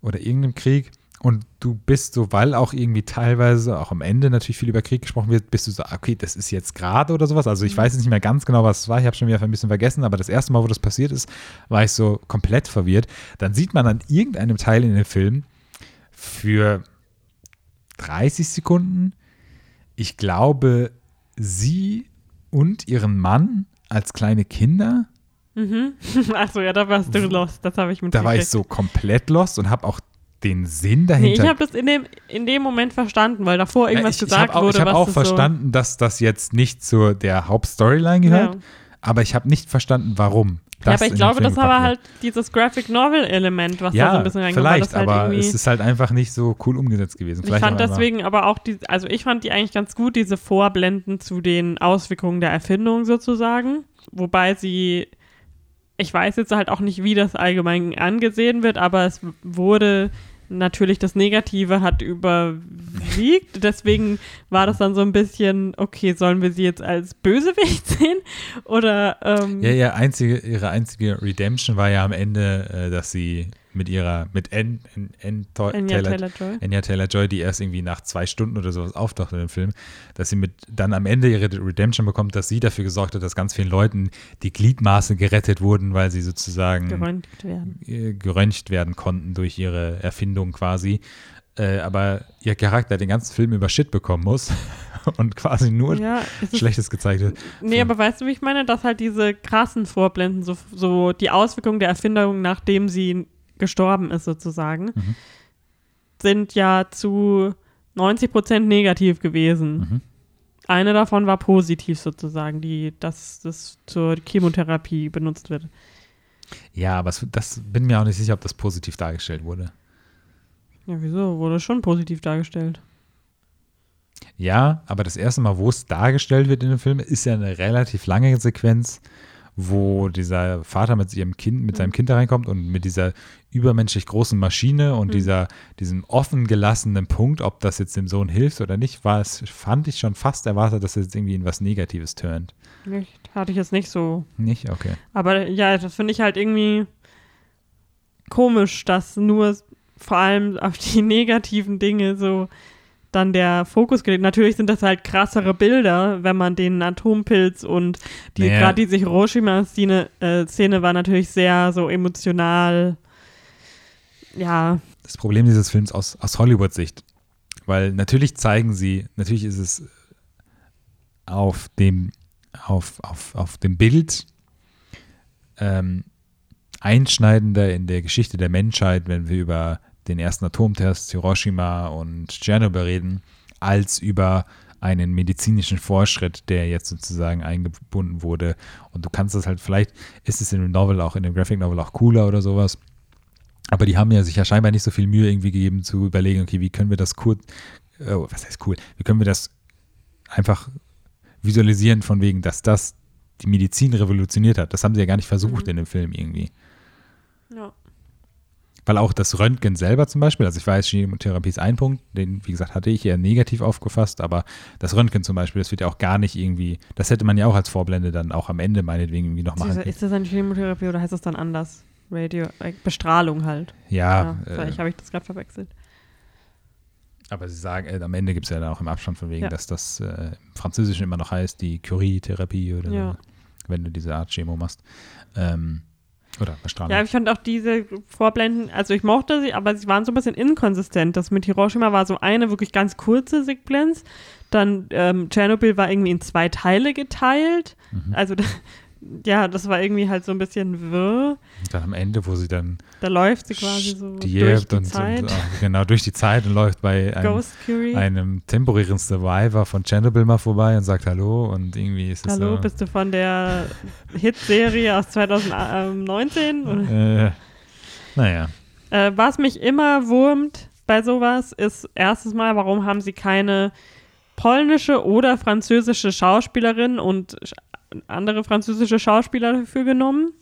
oder irgendeinem Krieg. Und du bist so, weil auch irgendwie teilweise, auch am Ende natürlich viel über Krieg gesprochen wird, bist du so, okay, das ist jetzt gerade oder sowas. Also ich weiß jetzt nicht mehr ganz genau, was es war. Ich habe schon wieder ein bisschen vergessen, aber das erste Mal, wo das passiert ist, war ich so komplett verwirrt. Dann sieht man an irgendeinem Teil in dem Film für 30 Sekunden, ich glaube, sie und ihren Mann als kleine Kinder. Mhm. <laughs> Achso, ja, da warst du lost. Das habe ich mit Da war ich so komplett lost und habe auch den Sinn dahinter. Nee, ich habe das in dem, in dem Moment verstanden, weil davor Ja, irgendwas ich, ich gesagt habe auch, wurde, ich hab was auch verstanden, dass das jetzt nicht zu der Hauptstoryline so, gehört, ja. aber ich habe nicht verstanden, warum. ja, aber ich glaube, das war halt dieses Graphic Novel Element, was wird. da so Ja, ein bisschen reinkommt. weil vielleicht, halt aber es ist halt einfach nicht so cool umgesetzt gewesen. Ich Vielleicht fand auch einfach- deswegen aber auch die, also ich fand die eigentlich ganz gut, diese Vorblenden zu den Auswirkungen der Erfindung sozusagen. Wobei sie, ich weiß jetzt halt auch nicht, wie das allgemein angesehen wird, aber es wurde natürlich das Negative hat überwiegt. <laughs> Deswegen war das dann so ein bisschen, okay, sollen wir sie jetzt als Bösewicht <laughs> sehen? Oder ähm, Ja, ja, einzige, ihre einzige Redemption war ja am Ende, äh, dass sie mit ihrer, mit Anne, Anne, Anne Ta- Anya Taylor, Taylor-Joy. Anya Taylor-Joy, die erst irgendwie nach zwei Stunden oder sowas auftaucht in dem Film, dass sie mit dann am Ende ihre Redemption bekommt, dass sie dafür gesorgt hat, dass ganz vielen Leuten die Gliedmaße gerettet wurden, weil sie sozusagen geröntgt werden. äh, geröntgt werden konnten durch ihre Erfindung quasi. Äh, aber ihr Charakter den ganzen Film über Shit bekommen muss <laughs> und quasi nur Ja, Schlechtes gezeigt wird. Nee, aber weißt du, wie ich meine? Dass halt diese krassen Vorblenden, so, so die Auswirkungen der Erfindung, nachdem sie gestorben ist, sozusagen, Mhm. sind ja zu 90 Prozent negativ gewesen. Mhm. Eine davon war positiv sozusagen, die, dass das zur Chemotherapie benutzt wird. Ja, aber das bin mir auch nicht sicher, ob das positiv dargestellt wurde. Ja, wieso? Wurde schon positiv dargestellt. Ja, aber das erste Mal, wo es dargestellt wird in dem Film, ist ja eine relativ lange Sequenz, wo dieser Vater mit ihrem Kind, mit seinem Kind da reinkommt und mit dieser übermenschlich großen Maschine und Mhm. dieser, diesem offen gelassenen Punkt, ob das jetzt dem Sohn hilft oder nicht, war es, fand ich schon fast erwartet, dass es jetzt irgendwie in was Negatives turnt. Nicht, hatte ich jetzt nicht so. Nicht? Okay. Aber ja, das finde ich halt irgendwie komisch, dass nur vor allem auf die <laughs> negativen Dinge so dann der Fokus gelegt. Natürlich sind das halt krassere Bilder, wenn man den Atompilz und die Naja. gerade diese Hiroshima-Szene äh, Szene war natürlich sehr so emotional. Ja, das Problem dieses Films aus, aus Hollywood-Sicht. Weil natürlich zeigen sie, natürlich ist es auf dem, auf, auf, auf dem Bild ähm, einschneidender in der Geschichte der Menschheit, wenn wir über den ersten Atomtest, Hiroshima und Tschernobyl reden, als über einen medizinischen Fortschritt, der jetzt sozusagen eingebunden wurde. Und du kannst das halt, vielleicht ist es in dem Novel auch, in dem Graphic Novel auch cooler oder sowas. Aber die haben ja sich ja scheinbar nicht so viel Mühe irgendwie gegeben zu überlegen, okay, wie können wir das kurz, oh, was heißt cool, wie können wir das einfach visualisieren von wegen, dass das die Medizin revolutioniert hat. Das haben sie ja gar nicht versucht mhm. in dem Film irgendwie. Ja. Weil auch das Röntgen selber zum Beispiel, also ich weiß, Chemotherapie ist ein Punkt, den, wie gesagt, hatte ich eher negativ aufgefasst, aber das Röntgen zum Beispiel, das wird ja auch gar nicht irgendwie, das hätte man ja auch als Vorblende dann auch am Ende meinetwegen irgendwie noch machen Ist das eine Chemotherapie oder heißt das dann anders? Radio, äh, Bestrahlung halt. Ja. ja vielleicht äh, habe ich das gerade verwechselt. Aber sie sagen, äh, am Ende gibt es ja dann auch im Abstand von wegen, ja. dass das äh, im Französischen immer noch heißt, die Curie-Therapie oder ja. so, wenn du diese Art Chemo machst. Ähm, oder Bestrahlung. Ja, ich fand auch diese Vorblenden, also ich mochte sie, aber sie waren so ein bisschen inkonsistent. Das mit Hiroshima war so eine wirklich ganz kurze Sequenz. Dann ähm, Tschernobyl war irgendwie in zwei Teile geteilt. Mhm. Also <laughs> ja, das war irgendwie halt so ein bisschen wirr. Und dann am Ende, wo sie dann. Da läuft sie quasi so durch die und, Zeit. Und, oh, genau, durch die Zeit und läuft bei einem, einem, temporären Survivor von Chernobyl mal vorbei und sagt Hallo und irgendwie ist es Hallo, so, bist du von der Hitserie aus 2019? <laughs> Äh, naja. Äh, was mich immer wurmt bei sowas ist erstens mal, warum haben sie keine polnische oder französische Schauspielerin und andere französische Schauspieler dafür genommen.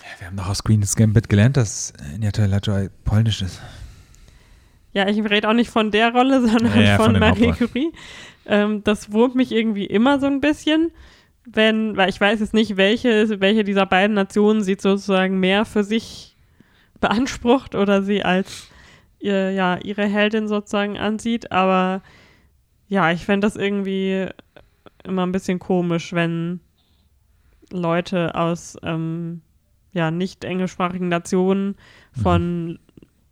Ja, wir haben doch aus Queen's Gambit gelernt, dass Niata Lajoy polnisch ist. Ja, ich rede auch nicht von der Rolle, <laughs> sondern ja, ja, von, von Marie Curie. Ähm, das wurmt mich irgendwie immer so ein bisschen, wenn, weil ich weiß jetzt nicht, welche, welche dieser beiden Nationen sie sozusagen mehr für sich beansprucht oder sie als ihr, ja, ihre Heldin sozusagen ansieht, aber ja, ich fände das irgendwie immer ein bisschen komisch, wenn Leute aus ähm, ja, nicht englischsprachigen Nationen von mhm.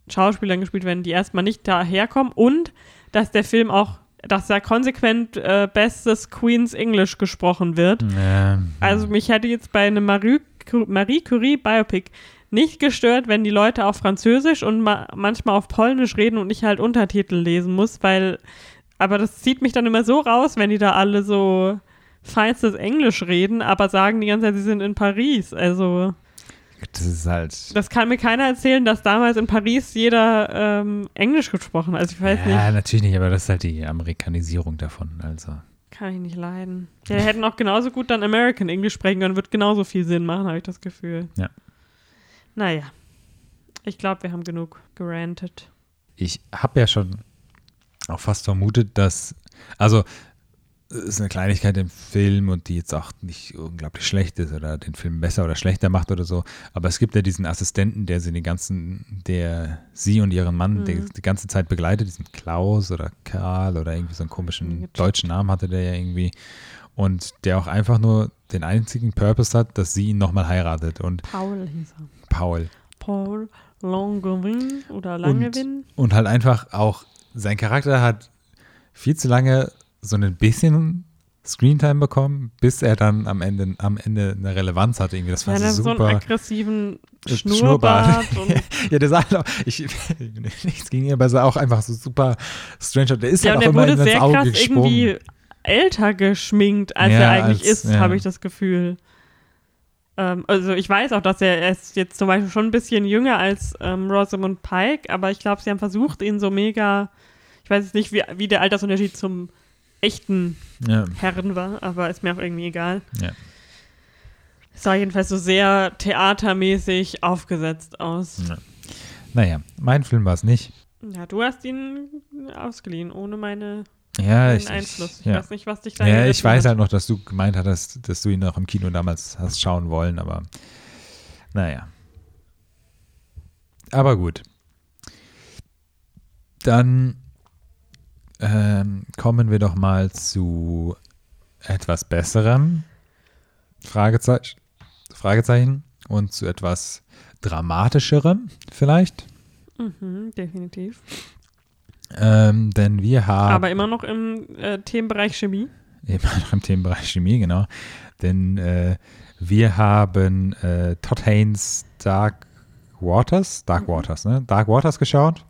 Schauspielern gespielt werden, die erstmal nicht daherkommen und dass der Film auch, dass da konsequent äh, bestes Queen's English gesprochen wird. Ja. Also mich hätte jetzt bei einem Marie, Marie Curie Biopic nicht gestört, wenn die Leute auf Französisch und ma manchmal auf Polnisch reden und ich halt Untertitel lesen muss, weil aber das zieht mich dann immer so raus, wenn die da alle so feinstes Englisch reden, aber sagen die ganze Zeit, sie sind in Paris. Also. Das ist halt. Das kann mir keiner erzählen, dass damals in Paris jeder ähm, Englisch gesprochen hat. Also ich weiß ja, nicht. Ja, natürlich nicht, aber das ist halt die Amerikanisierung davon. Also. Kann ich nicht leiden. Die hätten auch genauso gut dann American English sprechen können, wird genauso viel Sinn machen, habe ich das Gefühl. Ja. Naja. Ich glaube, wir haben genug gerantet. Ich habe ja schon auch fast vermutet, dass. Also, ist eine Kleinigkeit im Film und die jetzt auch nicht unglaublich schlecht ist oder den Film besser oder schlechter macht oder so. Aber es gibt ja diesen Assistenten, der sie den ganzen, der sie und ihren Mann mhm. die, die, ganze Zeit begleitet, diesen Klaus oder Karl oder irgendwie so einen komischen deutschen Namen hatte der ja irgendwie. Und der auch einfach nur den einzigen Purpose hat, dass sie ihn nochmal heiratet. Und Paul hieß er. Paul. Paul Langevin oder Langevin. Und, und halt einfach auch, sein Charakter hat viel zu lange so ein bisschen Screentime bekommen, bis er dann am Ende, am Ende eine Relevanz hatte. Irgendwie. Das war ja, so super. so einen aggressiven Schnurrbart. Schnurrbart. <laughs> ja, der sah halt ich, <laughs> nichts gegen ihn, aber er sah auch einfach so super strange. Der ist ja, halt auch der immer wurde sehr Auge krass gesprungen. irgendwie älter geschminkt, als ja, er eigentlich als, ist, ja. habe ich das Gefühl. Ähm, also ich weiß auch, dass er, er ist jetzt zum Beispiel schon ein bisschen jünger als ähm, Rosamund Pike, aber ich glaube, sie haben versucht, ihn so mega, ich weiß jetzt nicht, wie, wie der Altersunterschied zum echten ja. Herren war, aber ist mir auch irgendwie egal. Ja. Es sah jedenfalls so sehr theatermäßig aufgesetzt aus. Ja. Naja, mein Film war es nicht. Ja, du hast ihn ausgeliehen, ohne meine ja, ich, Einfluss. Ich ja. weiß nicht, was dich da Ja, ich weiß hat. halt noch, dass du gemeint hattest, dass du ihn noch im Kino damals hast schauen wollen, aber naja. Aber gut. Dann ähm, kommen wir doch mal zu etwas Besserem. Fragezeichen. Fragezeichen. Und zu etwas Dramatischerem vielleicht. Mhm, definitiv. Ähm, denn wir haben. Aber immer noch im äh, Themenbereich Chemie. Immer noch im Themenbereich Chemie, genau. Denn äh, wir haben äh, Todd Haynes Dark Waters, Dark Mhm. Waters, ne? Dark Waters geschaut.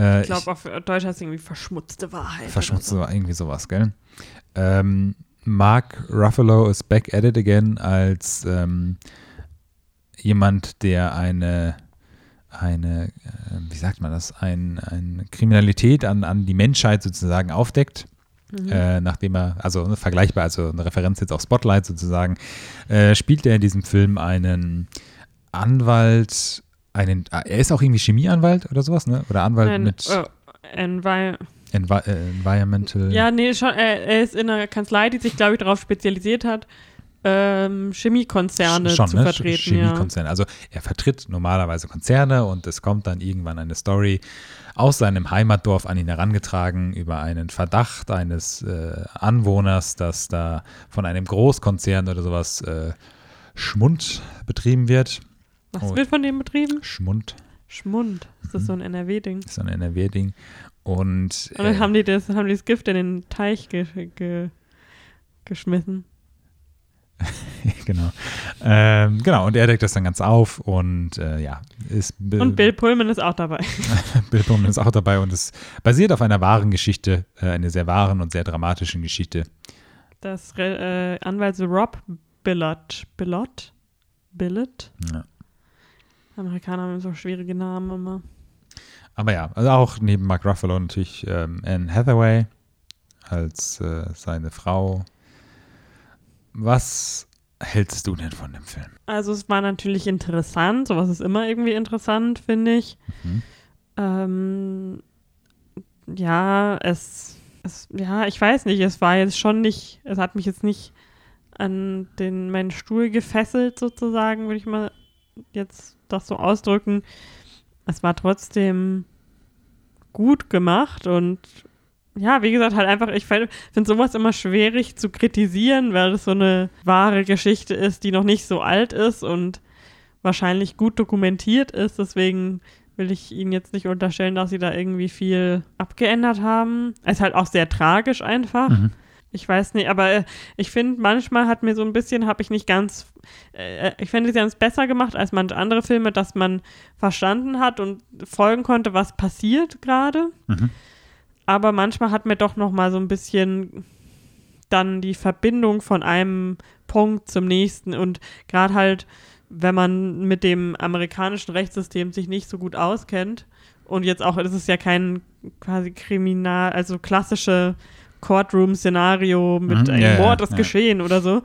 Äh, Ich glaube, auf Deutsch heißt es irgendwie verschmutzte Wahrheit. oder Verschmutzt so. so irgendwie sowas, gell? Ähm, Mark Ruffalo ist back at it again als ähm, jemand, der eine, eine äh, wie sagt man das, ein, eine Kriminalität an, an die Menschheit sozusagen aufdeckt. Mhm. Äh, nachdem er, also ne, vergleichbar, also eine Referenz jetzt auf Spotlight sozusagen, äh, spielt er in diesem Film einen Anwalt, einen, ah, er ist auch irgendwie Chemieanwalt oder sowas, ne? Oder Anwalt Ein, mit äh, Envi Envi äh, Environmental. ja, nee, schon, er, er ist in einer Kanzlei, die sich, glaube ich, darauf spezialisiert hat, ähm, Chemiekonzerne Schon, zu ne? vertreten. Ja. Chemiekonzerne. Also er vertritt normalerweise Konzerne und es kommt dann irgendwann eine Story aus seinem Heimatdorf an ihn herangetragen über einen Verdacht eines äh, Anwohners, dass da von einem Großkonzern oder sowas äh, Schmund betrieben wird. Was Oh. wird von dem betrieben? Schmund Schmund. Ist das so ein NRW-Ding? ist so ein NRW-Ding. Und, Und dann äh, haben die das, haben die das Gift in den Teich ge ge geschmissen. <laughs> genau. Ähm, genau, und er deckt das dann ganz auf und äh, ja, ist Und Bill Pullman ist auch dabei. <laughs> Bill Pullman ist auch dabei und es basiert auf einer wahren Geschichte, äh, einer sehr wahren und sehr dramatischen Geschichte. Das äh, Anwalt Rob Billot. Billot? Billet? Ja. Amerikaner haben so schwierige Namen immer. Aber ja, also auch neben Mark Ruffalo natürlich ähm, Anne Hathaway als äh, seine Frau. Was hältst du denn von dem Film? Also es war natürlich interessant, sowas ist immer irgendwie interessant, finde ich. Mhm. Ähm, ja, es, es, ja, ich weiß nicht, es war jetzt schon nicht, es hat mich jetzt nicht an den, meinen Stuhl gefesselt sozusagen, würde ich mal jetzt das so ausdrücken. Es war trotzdem gut gemacht und ja, wie gesagt, halt einfach, ich finde sowas immer schwierig zu kritisieren, weil das so eine wahre Geschichte ist, die noch nicht so alt ist und wahrscheinlich gut dokumentiert ist. Deswegen will ich Ihnen jetzt nicht unterstellen, dass Sie da irgendwie viel abgeändert haben. Es ist halt auch sehr tragisch einfach. Mhm. Ich weiß nicht, aber äh, ich finde, manchmal hat mir so ein bisschen, habe ich nicht ganz, äh, ich finde, sie haben es besser gemacht als manche andere Filme, dass man verstanden hat und folgen konnte, was passiert gerade. Mhm. Aber manchmal hat mir doch noch mal so ein bisschen dann die Verbindung von einem Punkt zum nächsten und gerade halt, wenn man mit dem amerikanischen Rechtssystem sich nicht so gut auskennt und jetzt auch, es ist ja kein quasi Kriminal, also klassische Courtroom-Szenario mit Mhm, einem ja, Mord ist ja. geschehen oder so,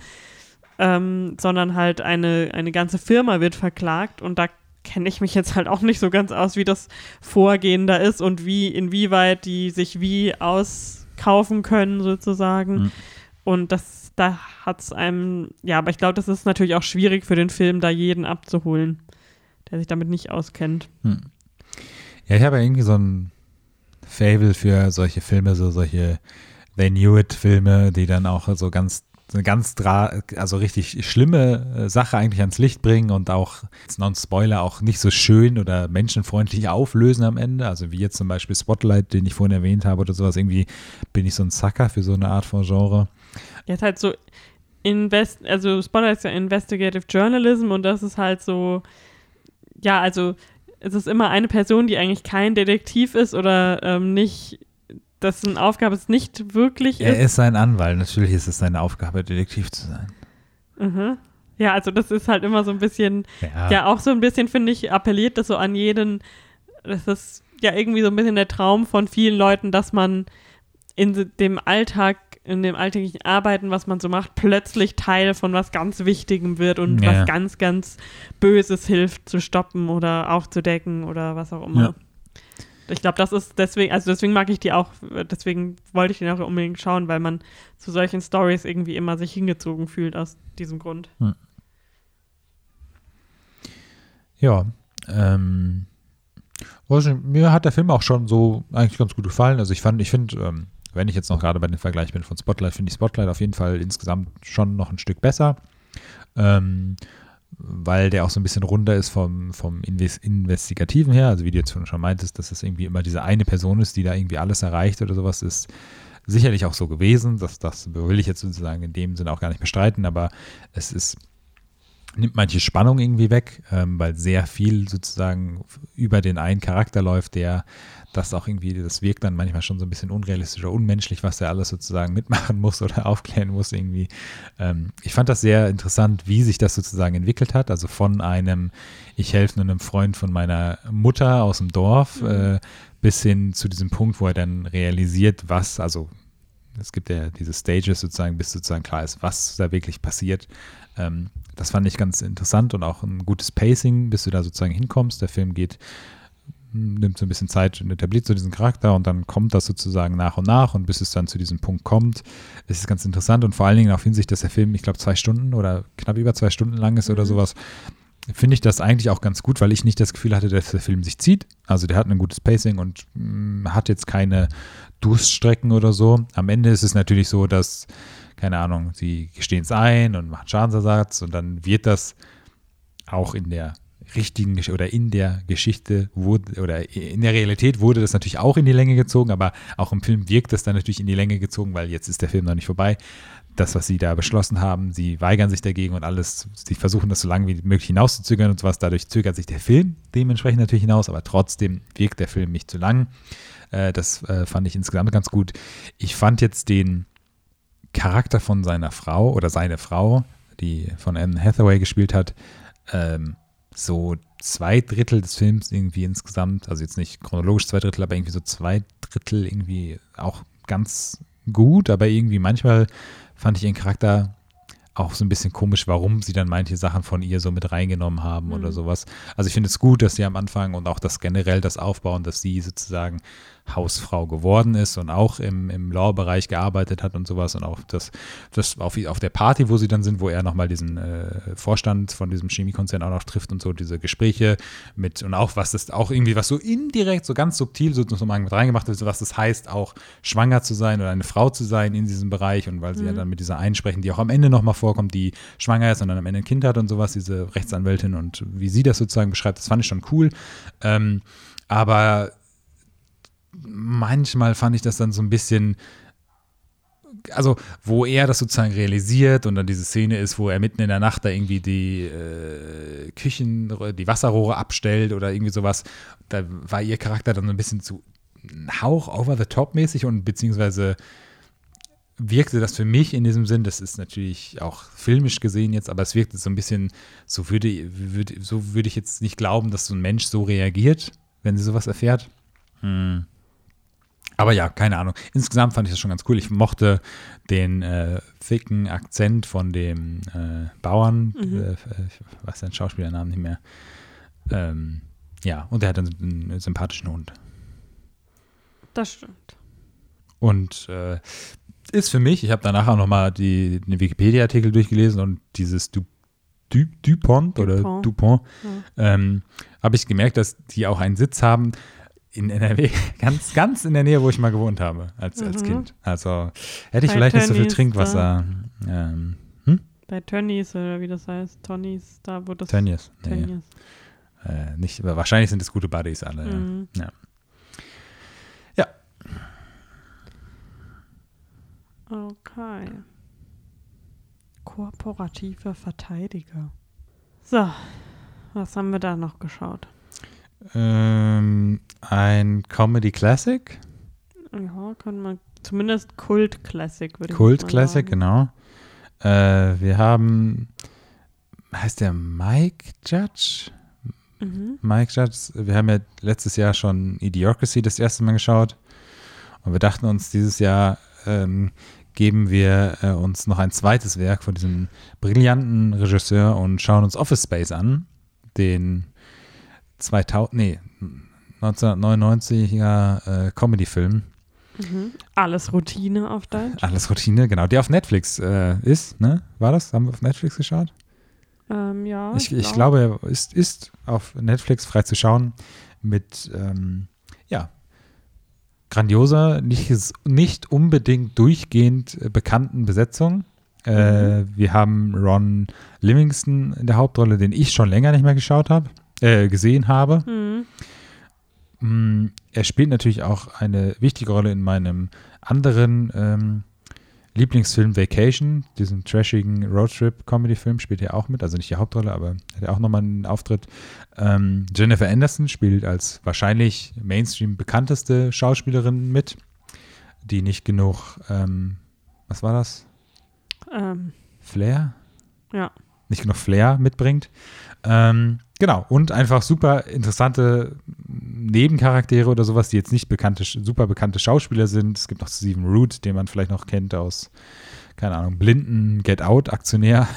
ähm, sondern halt eine, eine ganze Firma wird verklagt und da kenne ich mich jetzt halt auch nicht so ganz aus, wie das Vorgehen da ist und wie, inwieweit die sich wie auskaufen können sozusagen. Mhm. Und das, da hat es einem, ja, aber ich glaube, das ist natürlich auch schwierig für den Film, da jeden abzuholen, der sich damit nicht auskennt. Hm. Ja, ich habe ja irgendwie so ein Fable für solche Filme, so solche They Knew It Filme, die dann auch so ganz eine ganz also richtig schlimme äh, Sache eigentlich ans Licht bringen und auch Non-Spoiler auch nicht so schön oder menschenfreundlich auflösen am Ende. Also wie jetzt zum Beispiel Spotlight, den ich vorhin erwähnt habe oder sowas. Irgendwie bin ich so ein Sucker für so eine Art von Genre. Jetzt halt so Invest, also Spotlight ist ja Investigative Journalism und das ist halt so, ja, also es ist immer eine Person, die eigentlich kein Detektiv ist oder ähm, nicht, dessen Aufgabe es nicht wirklich Er ist. ist ein Anwalt. Natürlich ist es seine Aufgabe, Detektiv zu sein. Mhm. Ja, also das ist halt immer so ein bisschen, Ja. ja, auch so ein bisschen, finde ich, appelliert das so an jeden, das ist ja irgendwie so ein bisschen der Traum von vielen Leuten, dass man in dem Alltag, in dem alltäglichen Arbeiten, was man so macht, plötzlich Teil von was ganz Wichtigem wird und Ja, was ganz, ganz Böses hilft zu stoppen oder aufzudecken oder was auch immer. Ja. Ich glaube, das ist deswegen, also deswegen mag ich die auch, deswegen wollte ich den auch unbedingt schauen, weil man zu solchen Stories irgendwie immer sich hingezogen fühlt aus diesem Grund. Ja, ähm, mir hat der Film auch schon so eigentlich ganz gut gefallen. Also ich fand, ich finde, ähm, wenn ich jetzt noch gerade bei dem Vergleich bin von Spotlight, finde ich Spotlight auf jeden Fall insgesamt schon noch ein Stück besser. Ähm, weil der auch so ein bisschen runder ist vom, vom Investigativen her. Also wie du jetzt schon meintest, dass es irgendwie immer diese eine Person ist, die da irgendwie alles erreicht oder sowas, ist sicherlich auch so gewesen. Das, das will ich jetzt sozusagen in dem Sinne auch gar nicht bestreiten, aber es ist nimmt manche Spannung irgendwie weg, ähm, weil sehr viel sozusagen über den einen Charakter läuft, der das auch irgendwie, das wirkt dann manchmal schon so ein bisschen unrealistisch oder unmenschlich, was der alles sozusagen mitmachen muss oder <laughs> aufklären muss irgendwie. Ähm, ich fand das sehr interessant, wie sich das sozusagen entwickelt hat. Also von einem, ich helfe nur einem Freund von meiner Mutter aus dem Dorf, mhm. äh, bis hin zu diesem Punkt, wo er dann realisiert, was, also es gibt ja diese Stages sozusagen, bis sozusagen klar ist, was da wirklich passiert. Ähm, das fand ich ganz interessant und auch ein gutes Pacing, bis du da sozusagen hinkommst. Der Film geht, nimmt so ein bisschen Zeit und etabliert so diesen Charakter und dann kommt das sozusagen nach und nach und bis es dann zu diesem Punkt kommt, ist es ganz interessant und vor allen Dingen auf Hinsicht, dass der Film, ich glaube, zwei Stunden oder knapp über zwei Stunden lang ist mhm. oder sowas, finde ich das eigentlich auch ganz gut, weil ich nicht das Gefühl hatte, dass der Film sich zieht. Also der hat ein gutes Pacing und mh, hm, hat jetzt keine Durststrecken oder so. Am Ende ist es natürlich so, dass keine Ahnung, sie gestehen es ein und machen Schadensersatz und dann wird das auch in der richtigen oder in der Geschichte wurde oder in der Realität wurde das natürlich auch in die Länge gezogen, aber auch im Film wirkt das dann natürlich in die Länge gezogen, weil jetzt ist der Film noch nicht vorbei. Das, was sie da beschlossen haben, sie weigern sich dagegen und alles, sie versuchen das so lange wie möglich hinauszuzögern und sowas. Dadurch zögert sich der Film dementsprechend natürlich hinaus, aber trotzdem wirkt der Film nicht zu lang. Äh, das äh, fand ich insgesamt ganz gut. Ich fand jetzt den Charakter von seiner Frau oder seine Frau, die von Anne Hathaway gespielt hat, ähm, so zwei Drittel des Films irgendwie insgesamt, also jetzt nicht chronologisch zwei Drittel, aber irgendwie so zwei Drittel irgendwie auch ganz gut, aber irgendwie manchmal fand ich ihren Charakter auch so ein bisschen komisch, warum sie dann manche Sachen von ihr so mit reingenommen haben mhm. oder sowas. Also ich finde es gut, dass sie am Anfang und auch das generell das Aufbauen, dass sie sozusagen Hausfrau geworden ist und auch im, im Law-Bereich gearbeitet hat und sowas und auch das, das auf, auf der Party, wo sie dann sind, wo er nochmal diesen äh, Vorstand von diesem Chemiekonzern auch noch trifft und so diese Gespräche mit und auch was das auch irgendwie, was so indirekt, so ganz subtil so nochmal mit reingemacht wird, was das heißt, auch schwanger zu sein oder eine Frau zu sein in diesem Bereich und weil sie mhm. ja dann mit dieser einsprechen, die auch am Ende nochmal vorkommt, die schwanger ist und dann am Ende ein Kind hat und sowas, diese Rechtsanwältin und wie sie das sozusagen beschreibt, das fand ich schon cool. Ähm, aber manchmal fand ich das dann so ein bisschen, also wo er das sozusagen realisiert und dann diese Szene ist, wo er mitten in der Nacht da irgendwie die äh, Küchen, die Wasserrohre abstellt oder irgendwie sowas, da war ihr Charakter dann so ein bisschen zu Hauch over the top mäßig und beziehungsweise wirkte das für mich in diesem Sinn, das ist natürlich auch filmisch gesehen jetzt, aber es wirkte so ein bisschen, so würde, würde, so würde ich jetzt nicht glauben, dass so ein Mensch so reagiert, wenn sie sowas erfährt. Hm. Aber ja, keine Ahnung. Insgesamt fand ich das schon ganz cool. Ich mochte den äh, thicken Akzent von dem äh, Bauern, mhm. äh, ich weiß seinen Schauspielernamen nicht mehr. Ähm, ja, und er hat einen, einen, sympathischen Hund. Das stimmt. Und äh, ist für mich, ich habe danach auch nochmal den Wikipedia-Artikel durchgelesen und dieses du, du, Dupont, Dupont oder Dupont, ja. ähm, habe ich gemerkt, dass die auch einen Sitz haben, in NRW, <laughs> ganz, ganz in der Nähe, wo ich mal gewohnt habe als, mhm. als Kind. Also hätte ich Bei vielleicht Tönnies nicht so viel Trinkwasser. Ähm, hm? Bei Tönnies oder wie das heißt, Tönnies, da wo das. Tönnies. Nee. Äh, nicht, wahrscheinlich sind es gute Buddies alle. Mhm. Ja. ja. Okay. Kooperative Verteidiger. So, was haben wir da noch geschaut? Ähm, ein Comedy Classic. Ja, kann man zumindest Kult Classic würde ich Kult Classic, genau. Äh, wir haben, heißt der Mike Judge? Mhm. Mike Judge, wir haben ja letztes Jahr schon Idiocracy das erste Mal geschaut und wir dachten uns, dieses Jahr ähm, geben wir äh, uns noch ein zweites Werk von diesem brillanten Regisseur und schauen uns Office Space an, den 2000, nee, 1999er äh, Comedy-Film. Mhm. Alles Routine auf Deutsch. Alles Routine, genau. Der auf Netflix äh, ist, ne? War das? Haben wir auf Netflix geschaut? Ähm, ja. Ich, ich glaube, er ist, ist auf Netflix frei zu schauen mit, ähm, ja, grandioser, nicht, nicht unbedingt durchgehend bekannten Besetzung. Äh, Wir haben Ron Livingston in der Hauptrolle, den ich schon länger nicht mehr geschaut habe, äh, gesehen habe. Mhm. Mm, Er spielt natürlich auch eine wichtige Rolle in meinem anderen ähm, Lieblingsfilm Vacation, diesem trashigen Roadtrip-Comedy-Film, spielt er auch mit. Also nicht die Hauptrolle, aber hat er auch nochmal einen Auftritt. Ähm, Jennifer Anderson spielt als wahrscheinlich Mainstream bekannteste Schauspielerin mit, die nicht genug, ähm, was war das? Ähm, Flair? ja. nicht genug Flair mitbringt. Ähm, genau, und einfach super interessante Nebencharaktere oder sowas, die jetzt nicht bekannte, super bekannte Schauspieler sind. Es gibt noch Stephen Root, den man vielleicht noch kennt aus, keine Ahnung, blinden Get Out-Aktionär,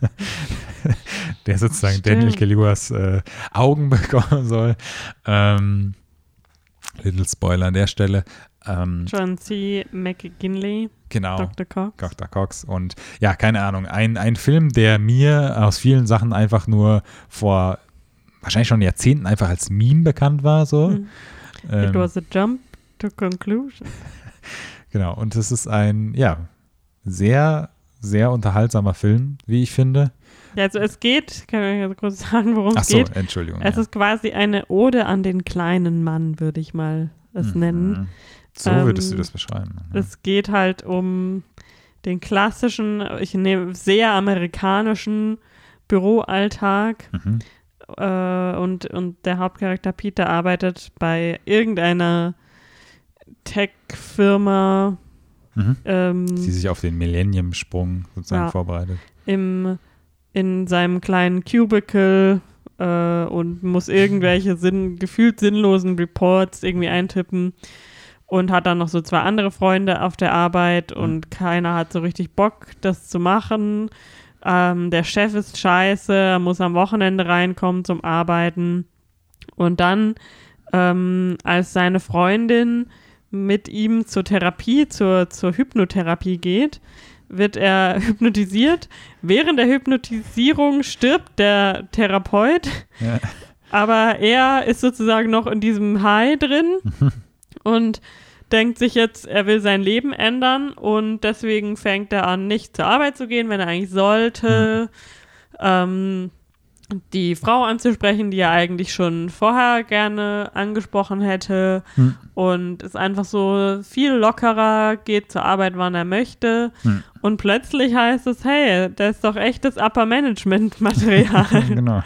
<laughs> der sozusagen Stimmt. Daniel Kaluuya's äh, Augen <laughs> bekommen soll. Ähm, Little Spoiler an der Stelle. Ähm, John C. McGinley, genau. Dr. Cox. Dr. Cox. Und ja, keine Ahnung, ein, ein Film, der mir aus vielen Sachen einfach nur vor wahrscheinlich schon Jahrzehnten einfach als Meme bekannt war. So. Mhm. It Ähm, was a jump to conclusion. <laughs> genau, und es ist ein, ja, sehr, sehr unterhaltsamer Film, wie ich finde. Ja, also es geht, kann ich also kurz sagen, worum es so, geht. Entschuldigung. Es ja. ist quasi eine Ode an den kleinen Mann, würde ich mal es nennen. So würdest du Ähm, das beschreiben. Es geht halt um den klassischen, ich nehme sehr amerikanischen Büroalltag Mhm. äh, und, und der Hauptcharakter Peter arbeitet bei irgendeiner Tech-Firma Mhm. ähm, Die sich auf den Millennium-Sprung sozusagen Ja. vorbereitet. im, in seinem kleinen Cubicle äh, und muss irgendwelche Sinn, gefühlt sinnlosen Reports irgendwie eintippen und hat dann noch so zwei andere Freunde auf der Arbeit und keiner hat so richtig Bock, das zu machen. Ähm, der Chef ist scheiße, er muss am Wochenende reinkommen zum Arbeiten. Und dann, ähm, als seine Freundin mit ihm zur Therapie, zur, zur Hypnotherapie geht, wird er <laughs> hypnotisiert. Während der Hypnotisierung stirbt der Therapeut, Ja. aber er ist sozusagen noch in diesem High drin <laughs> und denkt sich jetzt, er will sein Leben ändern und deswegen fängt er an, nicht zur Arbeit zu gehen, wenn er eigentlich sollte. Ähm, die Frau anzusprechen, die er eigentlich schon vorher gerne angesprochen hätte Hm. und ist einfach so viel lockerer, geht zur Arbeit, wann er möchte Hm. und plötzlich heißt es, hey, das ist doch echtes Upper Management Material. <laughs> genau.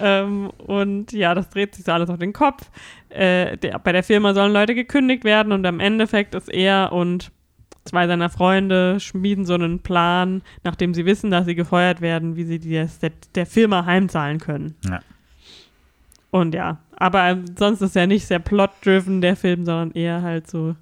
ähm, und ja, das dreht sich so alles auf den Kopf. Äh, der, bei der Firma sollen Leute gekündigt werden und am Endeffekt ist er und zwei seiner Freunde schmieden so einen Plan, nachdem sie wissen, dass sie gefeuert werden, wie sie die, der, der Firma heimzahlen können. Ja. Und ja, aber sonst ist er nicht sehr plot-driven, der Film, sondern eher halt so,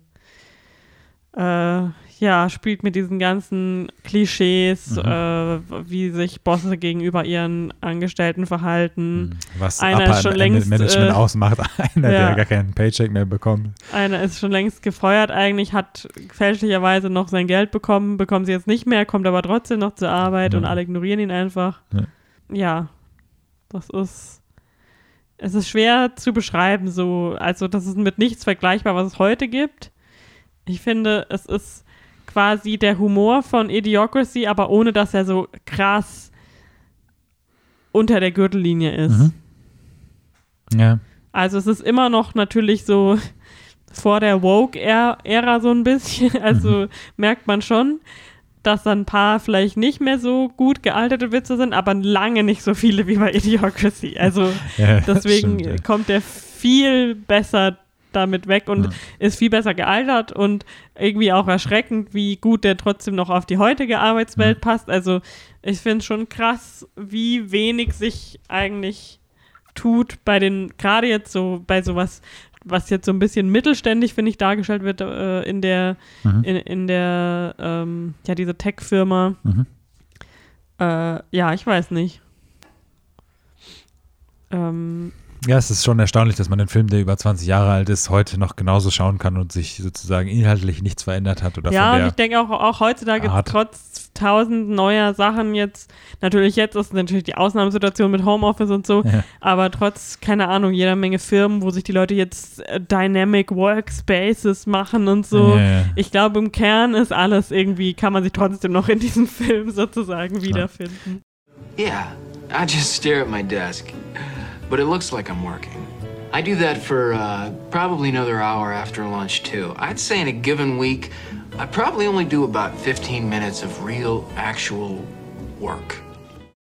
äh, ja, spielt mit diesen ganzen Klischees, Mhm. äh, wie sich Bosse gegenüber ihren Angestellten verhalten. Was Einer ist schon längst, Management äh, ausmacht, <laughs> einer, ja. der gar keinen Paycheck mehr bekommt. Einer ist schon längst gefeuert eigentlich, hat fälschlicherweise noch sein Geld bekommen, bekommt sie jetzt nicht mehr, kommt aber trotzdem noch zur Arbeit Ja. und alle ignorieren ihn einfach. Ja. Ja, das ist, es ist schwer zu beschreiben, so, also das ist mit nichts vergleichbar, was es heute gibt. Ich finde, es ist quasi der Humor von Idiocracy, aber ohne, dass er so krass unter der Gürtellinie ist. Mhm. Ja. Also es ist immer noch natürlich so vor der Woke-Ära so ein bisschen. <laughs> Also merkt man schon, dass da ein paar vielleicht nicht mehr so gut gealterte Witze sind, aber lange nicht so viele wie bei Idiocracy. Also ja <laughs> deswegen stimmt, ja. kommt er viel besser damit weg und Ja. ist viel besser gealtert und irgendwie auch erschreckend, wie gut der trotzdem noch auf die heutige Arbeitswelt passt. Also ich finde schon krass, wie wenig sich eigentlich tut bei den, gerade jetzt so bei sowas, was jetzt so ein bisschen mittelständig, finde ich, dargestellt wird äh, in der, Mhm. in, in der, ähm, ja, diese Tech-Firma. Mhm. Äh, ja, ich weiß nicht. Ähm, Ja, es ist schon erstaunlich, dass man einen Film, der über 20 Jahre alt ist, heute noch genauso schauen kann und sich sozusagen inhaltlich nichts verändert hat oder ja, und ich denke auch, auch heutzutage Art. trotz tausend neuer Sachen jetzt. Natürlich jetzt ist natürlich die Ausnahmesituation mit Homeoffice und so, Ja. aber trotz, keine Ahnung, jeder Menge Firmen, wo sich die Leute jetzt äh, Dynamic Workspaces machen und so. Ja, ja. Ich glaube, im Kern ist alles irgendwie, kann man sich trotzdem noch in diesem <laughs> Film sozusagen wiederfinden. Yeah, I just stare at my desk. But it looks like I'm working. I do that for uh, probably another hour after lunch, too. I'd say in a given week, I probably only do about 15 minutes of real, actual work.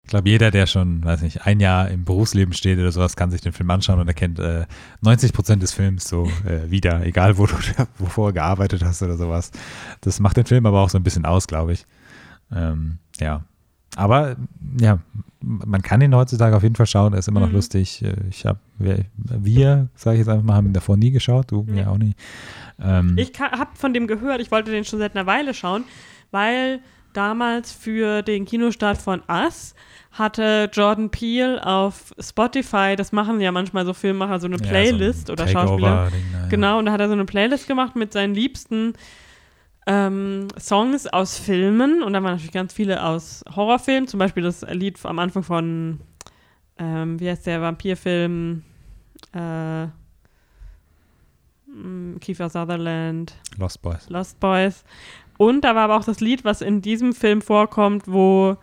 Ich glaube, jeder, der schon, weiß nicht, ein Jahr im Berufsleben steht oder sowas, kann sich den Film anschauen und erkennt äh, 90 Prozent des Films so äh, wieder, egal wo du <laughs> wovor gearbeitet hast oder sowas. Das macht den Film aber auch so ein bisschen aus, glaube ich. Ähm, ja. Aber ja, man kann ihn heutzutage auf jeden Fall schauen, er ist immer noch Mhm. lustig. Äh, Ich habe, wir, wir sage ich jetzt einfach mal, haben ihn davor nie geschaut, du Nee. ja auch nie. Ähm, Ich habe von dem gehört, ich wollte den schon seit einer Weile schauen, weil damals für den Kinostart von Us hatte Jordan Peele auf Spotify, das machen ja manchmal so Filmemacher, so eine ja, Playlist so ein oder Schauspieler. Ja. Genau, und da hat er so eine Playlist gemacht mit seinen liebsten ähm, Songs aus Filmen und da waren natürlich ganz viele aus Horrorfilmen, zum Beispiel das Lied am Anfang von, ähm, wie heißt der Vampirfilm, äh, mh, Kiefer Sutherland, Lost Boys. Lost Boys. Und da war aber auch das Lied, was in diesem Film vorkommt, wo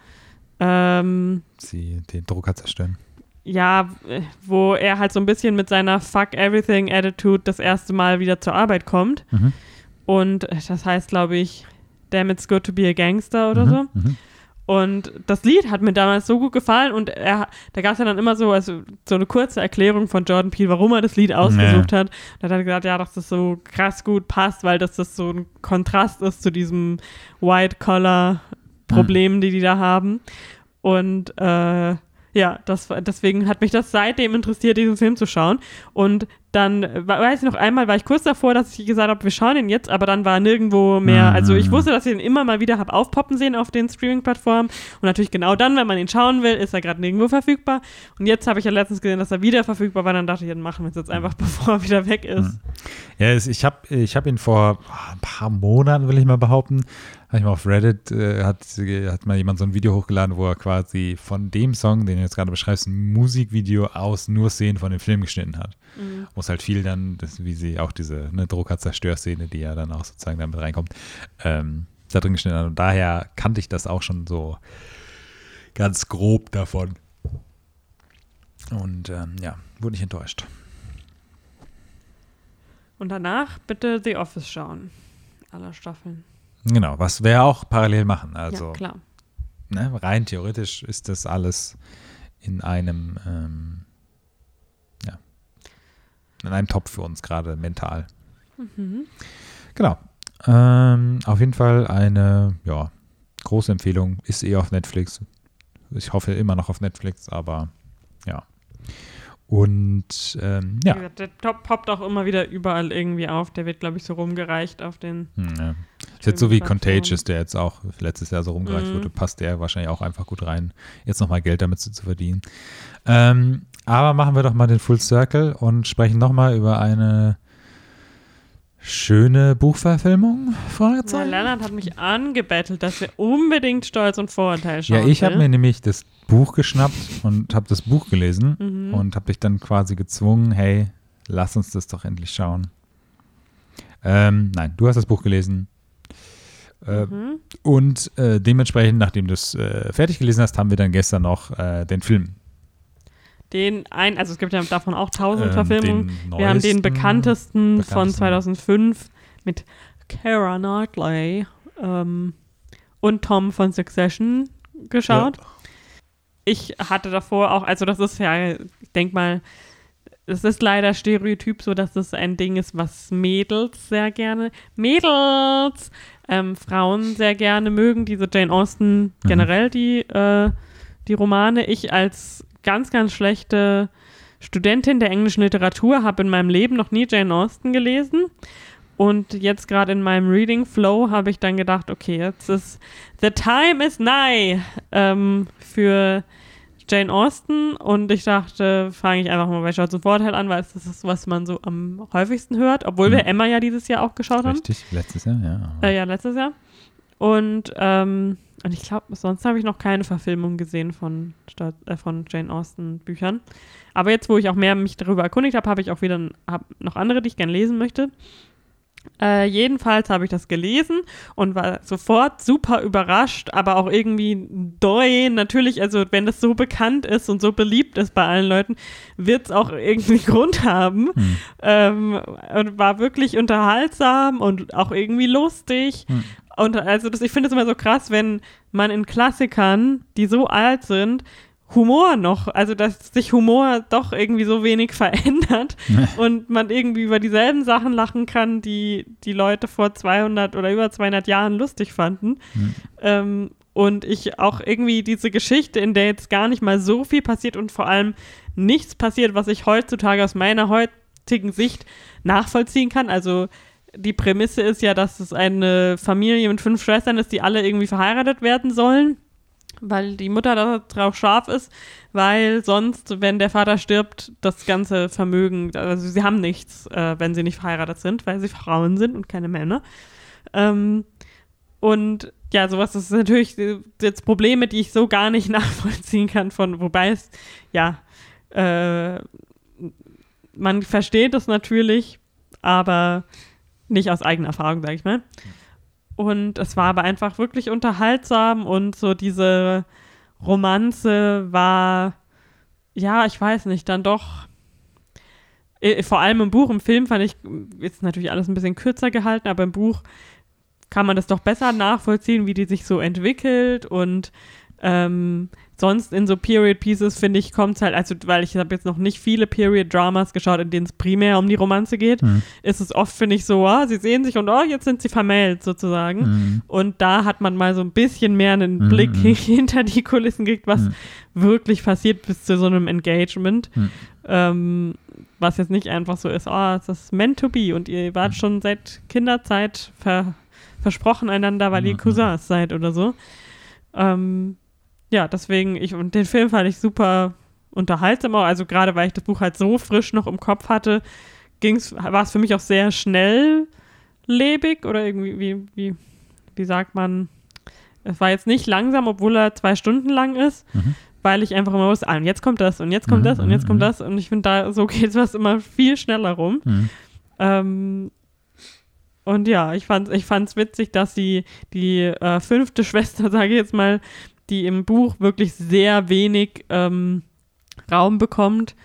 ähm, Sie den Drucker zerstören. ja, äh, wo er halt so ein bisschen mit seiner Fuck Everything Attitude das erste Mal wieder zur Arbeit kommt. Mhm. Und das heißt, glaube ich, Damn It's Good to Be a Gangster oder Mhm, so. mhm. Und das Lied hat mir damals so gut gefallen und er, da gab es ja dann immer so, also so eine kurze Erklärung von Jordan Peele, warum er das Lied ausgesucht hat. Da hat er gesagt, ja, dass das so krass gut passt, weil das, das so ein Kontrast ist zu diesem White-Collar-Problem, die die da haben. Und äh, ja, das, deswegen hat mich das seitdem interessiert, diesen Film zu schauen. Und dann, weiß ich noch einmal, war ich kurz davor, dass ich gesagt habe, wir schauen ihn jetzt, aber dann war nirgendwo mehr. Mhm. Also ich wusste, dass ich ihn immer mal wieder habe aufpoppen sehen auf den Streaming-Plattformen. Und natürlich genau dann, wenn man ihn schauen will, ist er gerade nirgendwo verfügbar. Und jetzt habe ich ja letztens gesehen, dass er wieder verfügbar war. Dann dachte ich, dann machen wir es jetzt einfach, <laughs> bevor er wieder weg ist. Ja, es- ich habe ich hab ihn vor ah, ein paar Monaten, will ich mal behaupten, habe ich mal auf Reddit, äh, hat, hat mal jemand so ein Video hochgeladen, wo er quasi von dem Song, den du jetzt gerade beschreibst, ein Musikvideo aus nur Szenen von dem Film geschnitten hat. Mhm. Es halt viel dann, das, wie sie auch diese ne, Drucker-Zerstör-Szene, die ja dann auch sozusagen damit reinkommt, ähm, da drin geschnitten hat. Und daher kannte ich das auch schon so ganz grob davon. Und ähm, ja, wurde nicht enttäuscht. Und danach bitte The Office schauen. Aller Staffeln. Genau, was wir auch parallel machen. Also ja, klar. ne, rein theoretisch ist das alles in einem, ähm, in einem Topf für uns gerade mental. Mhm. Genau. Ähm, auf jeden Fall eine, ja, große Empfehlung. Ist eh auf Netflix. Ich hoffe immer noch auf Netflix, aber ja. Und ähm, ja. gesagt, der Top poppt auch immer wieder überall irgendwie auf. Der wird, glaube ich, so rumgereicht auf den. Hm, ja. Ist jetzt so wie. Contagious, der jetzt auch letztes Jahr so rumgereicht Mhm. wurde, passt der wahrscheinlich auch einfach gut rein, jetzt nochmal Geld damit zu, zu verdienen. Ähm, aber machen wir doch mal den Full Circle und sprechen nochmal über eine schöne Buchverfilmung? Fragezeichen. Lennart hat mich angebettelt, dass wir unbedingt Stolz und Vorurteil schauen. Ja, ich habe mir nämlich das Buch geschnappt und habe das Buch gelesen Mhm. und habe dich dann quasi gezwungen, hey, lass uns das doch endlich schauen. Ähm, nein, du hast das Buch gelesen. Äh, Mhm. Und äh, dementsprechend, nachdem du es äh, fertig gelesen hast, haben wir dann gestern noch äh, den Film. Den ein, also es gibt ja davon auch tausend ähm, Verfilmungen. Wir haben den neuesten- bekanntesten, von bekanntesten. 2005 mit Kara Knightley ähm, und Tom von Succession geschaut. Ich hatte davor auch, also das ist ja, ich denke mal, es ist leider Stereotyp so, dass das ein Ding ist, was Mädels sehr gerne, Mädels, ähm, Frauen sehr gerne mögen, diese Jane Austen Mhm. generell, die, äh, die Romane. Ich als ganz, ganz schlechte Studentin der englischen Literatur habe in meinem Leben noch nie Jane Austen gelesen. Und jetzt gerade in meinem Reading Flow habe ich dann gedacht, okay, jetzt ist The Time is nigh ähm, für Jane Austen und ich dachte, fange ich einfach mal bei Schatz und Vorteil an, weil es das ist, was man so am häufigsten hört, obwohl wir Mhm. Emma ja dieses Jahr auch geschaut haben. Richtig, letztes Jahr, ja. Äh, ja, letztes Jahr. Und, ähm, und ich glaube, sonst habe ich noch keine Verfilmung gesehen von, äh, von Jane Austen Büchern. Aber jetzt, wo ich auch mehr mich darüber erkundigt habe, habe ich auch wieder noch andere, die ich gerne lesen möchte. Äh, jedenfalls habe ich das gelesen und war sofort super überrascht, aber auch irgendwie doi. Natürlich, also wenn das so bekannt ist und so beliebt ist bei allen Leuten, wird es auch irgendwie <laughs> Grund haben. Hm. Ähm, und war wirklich unterhaltsam und auch irgendwie lustig. Hm. Und also das, ich finde es immer so krass, wenn man in Klassikern, die so alt sind, Humor noch, also dass sich Humor doch irgendwie so wenig <laughs> verändert <laughs> und man irgendwie über dieselben Sachen lachen kann, die die Leute vor 200 oder über 200 Jahren lustig fanden. Mhm. Ähm, und ich auch irgendwie diese Geschichte, in der jetzt gar nicht mal so viel passiert und vor allem nichts passiert, was ich heutzutage aus meiner heutigen Sicht nachvollziehen kann. Also die Prämisse ist ja, dass es eine Familie mit fünf Schwestern ist, die alle irgendwie verheiratet werden sollen weil die Mutter da drauf scharf ist, weil sonst, wenn der Vater stirbt, das ganze Vermögen, also sie haben nichts, äh, wenn sie nicht verheiratet sind, weil sie Frauen sind und keine Männer. Ähm, und ja, sowas ist natürlich jetzt Probleme, die ich so gar nicht <laughs> nachvollziehen kann, von wobei es, ja, äh, man versteht es natürlich, aber nicht aus eigener Erfahrung, sage ich mal. Und es war aber einfach wirklich unterhaltsam und so diese Romanze war, ja, ich weiß nicht, dann doch. Äh, vor allem im Buch, im Film fand ich, ist natürlich alles ein bisschen kürzer gehalten, aber im Buch kann man das doch besser nachvollziehen, wie die sich so entwickelt und ähm, sonst in so Period Pieces, finde ich, kommt es halt, also weil ich habe jetzt noch nicht viele Period Dramas geschaut, in denen es primär um die Romanze geht, mhm. ist es oft, finde ich, so, oh, sie sehen sich und oh, jetzt sind sie vermählt sozusagen. Mhm. Und da hat man mal so ein bisschen mehr einen mhm. Blick <laughs> hinter die Kulissen gekriegt, was mhm. wirklich passiert bis zu so einem Engagement. Mhm. Ähm, was jetzt nicht einfach so ist, oh, es ist meant to be und ihr wart mhm. schon seit Kinderzeit ver versprochen einander, weil ihr Cousins seid oder so. Ähm, ja, deswegen, ich, und den Film fand ich super unterhaltsam, also gerade weil ich das Buch halt so frisch noch im Kopf hatte, ging's, war es für mich auch sehr schnelllebig oder irgendwie, wie, wie, wie sagt man, es war jetzt nicht langsam, obwohl er zwei Stunden lang ist, mhm. weil ich einfach immer wusste, ah, und jetzt kommt das und jetzt kommt mhm, das und jetzt kommt mhm. das und ich finde, da so <laughs> geht es immer viel schneller rum. Mhm. Ähm, und ja, ich fand es ich fand's witzig, dass sie die äh, fünfte <laughs> Schwester, sage ich jetzt mal, die im Buch wirklich sehr wenig ähm, Raum bekommt,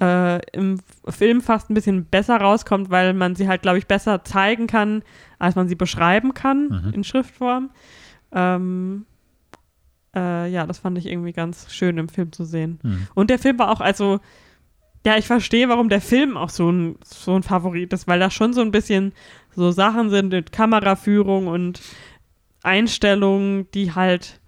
äh, im Film fast ein bisschen besser rauskommt, weil man sie halt, glaube ich, besser zeigen kann, als man sie beschreiben kann mhm. in Schriftform. Ähm, äh, ja, das fand ich irgendwie ganz schön im Film zu sehen. Mhm. Und der Film war auch, also, ja, ich verstehe, warum der Film auch so ein, so ein Favorit ist, weil da schon so ein bisschen so Sachen sind mit Kameraführung und Einstellungen, die halt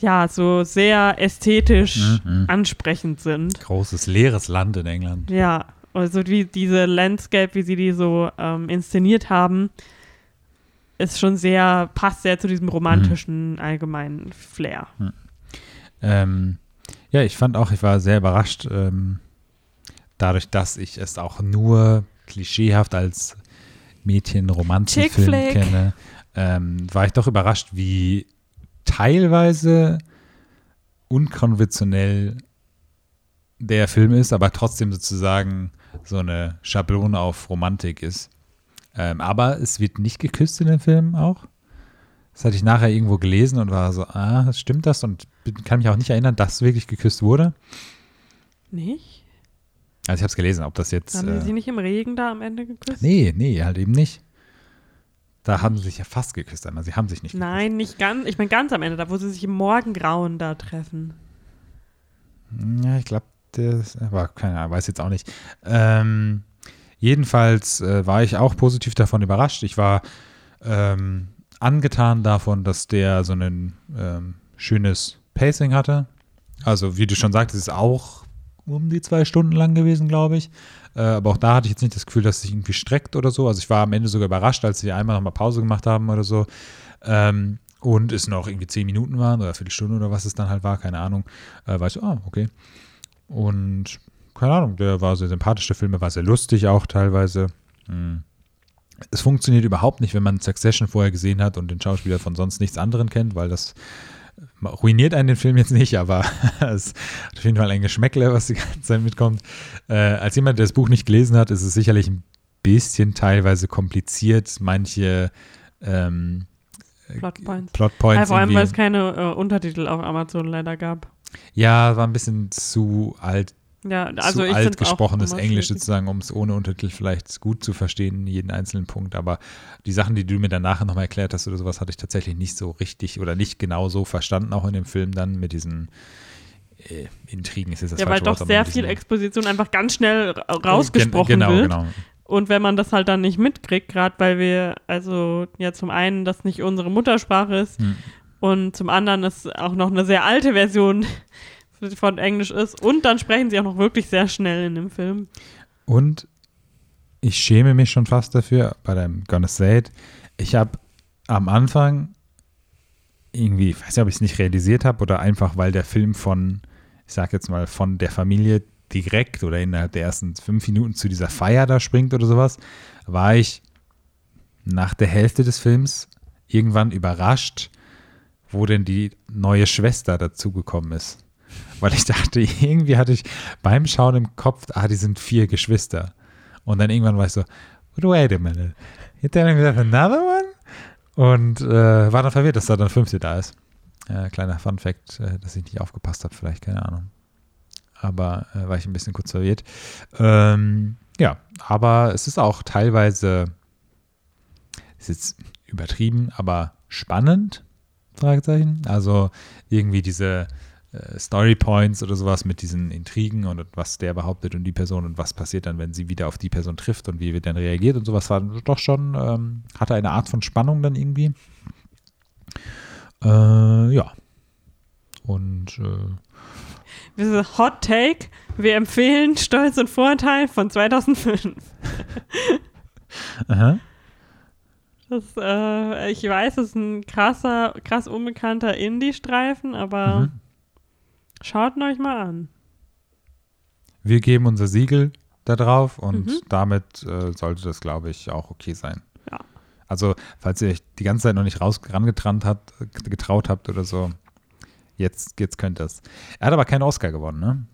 ja, so sehr ästhetisch mhm. ansprechend sind. Großes leeres Land in England. Ja, also wie diese Landscape, wie sie die so ähm, inszeniert haben, ist schon sehr, passt sehr zu diesem romantischen mhm. allgemeinen Flair. Mhm. Ähm, ja, ich fand auch, ich war sehr überrascht, ähm, dadurch, dass ich es auch nur klischeehaft als Mädchen-Romanzenfilm kenne, ähm, war ich doch überrascht, wie teilweise unkonventionell der Film ist, aber trotzdem sozusagen so eine Schablone auf Romantik ist. Ähm, aber es wird nicht geküsst in dem Film auch. Das hatte ich nachher irgendwo gelesen und war so, ah, stimmt das? Und kann mich auch nicht erinnern, dass wirklich geküsst wurde. Nicht? Also ich habe es gelesen, ob das jetzt. Haben äh, sie nicht im Regen da am Ende geküsst? Nee, nee, halt eben nicht. Da haben sie sich ja fast geküsst, aber sie haben sich nicht geküsst. Nein, nicht ganz. Ich meine ganz am Ende, da wo sie sich im Morgengrauen da treffen. Ja, ich glaube, das war keine Ahnung, weiß jetzt auch nicht. Ähm, jedenfalls äh, war ich auch positiv davon überrascht. Ich war ähm, angetan davon, dass der so ein ähm, schönes Pacing hatte. Also, wie du schon sagtest, ist auch um die zwei Stunden lang gewesen, glaube ich. Äh, aber auch da hatte ich jetzt nicht das Gefühl, dass es sich irgendwie streckt oder so. Also ich war am Ende sogar überrascht, als sie einmal nochmal Pause gemacht haben oder so. Ähm, und es noch irgendwie zehn Minuten waren oder eine Viertelstunde oder was es dann halt war, keine Ahnung. Äh, war ich so, ah, okay. Und keine Ahnung, der war sehr sympathisch, der Film, war sehr lustig auch teilweise. Hm. Es funktioniert überhaupt nicht, wenn man Succession vorher gesehen hat und den Schauspieler von sonst nichts anderem kennt, weil das ruiniert einen den Film jetzt nicht, aber <laughs> es hat auf jeden Fall ein Geschmäckle, was die ganze Zeit mitkommt. Äh, als jemand, der das Buch nicht gelesen hat, ist es sicherlich ein bisschen teilweise kompliziert, manche ähm, Plotpoints. Plotpoints Ja, vor allem, weil es keine äh, Untertitel auf Amazon leider gab. Ja, war ein bisschen zu alt, Ja, also zu alt gesprochenes Englisch schwierig. sozusagen, um es ohne Untertitel vielleicht gut zu verstehen, jeden einzelnen Punkt. Aber die Sachen, die du mir dann nachher nochmal erklärt hast oder sowas, hatte ich tatsächlich nicht so richtig oder nicht genau so verstanden, auch in dem Film dann mit diesen äh, Intrigen ist jetzt das Ja, weil doch Wort, aber sehr viel Exposition einfach ganz schnell ra- rausgesprochen Gen- genau, wird. Genau, Und wenn man das halt dann nicht mitkriegt, gerade weil wir, also ja zum einen das nicht unsere Muttersprache ist Hm. und zum anderen es auch noch eine sehr alte Version von Englisch ist und dann sprechen sie auch noch wirklich sehr schnell in dem Film. Und ich schäme mich schon fast dafür, bei deinem Gonna Say It. Ich habe am Anfang irgendwie, ich weiß nicht, ob ich es nicht realisiert habe oder einfach, weil der Film von, ich sag jetzt mal, von der Familie direkt oder innerhalb der ersten fünf Minuten zu dieser Feier da springt oder sowas, war ich nach der Hälfte des Films irgendwann überrascht, wo denn die neue Schwester dazugekommen ist. Weil ich dachte, <laughs> irgendwie hatte ich beim Schauen im Kopf, ah, die sind vier Geschwister. Und dann irgendwann war ich so, wait a minute. Hat der dann gesagt, another one? Und äh, war dann verwirrt, dass da dann fünfte da ist. Äh, kleiner Fun Fact, äh, dass ich nicht aufgepasst habe, vielleicht, keine Ahnung. Aber äh, war ich ein bisschen kurz verwirrt. Ähm, ja, aber es ist auch teilweise, ist jetzt übertrieben, aber spannend, Fragezeichen. Also irgendwie diese Story Points oder sowas mit diesen Intrigen und was der behauptet und die Person und was passiert dann, wenn sie wieder auf die Person trifft und wie wird dann reagiert und sowas war doch schon, ähm, hatte eine Art von Spannung dann irgendwie. Äh, ja. Und äh, Hot Take. Wir empfehlen Stolz und Vorurteil von 2005. aha. Das, äh, ich weiß, es ist ein krasser, krass unbekannter Indie-Streifen, aber Mhm. Schaut ihn euch mal an. wir geben unser Siegel da drauf und Mhm. damit äh, sollte das, glaube ich, auch okay sein. Ja. Also, falls ihr euch die ganze Zeit noch nicht raus rangetraut habt, getraut habt oder so, jetzt, jetzt könnt ihr es. Er hat aber keinen Oscar gewonnen, ne?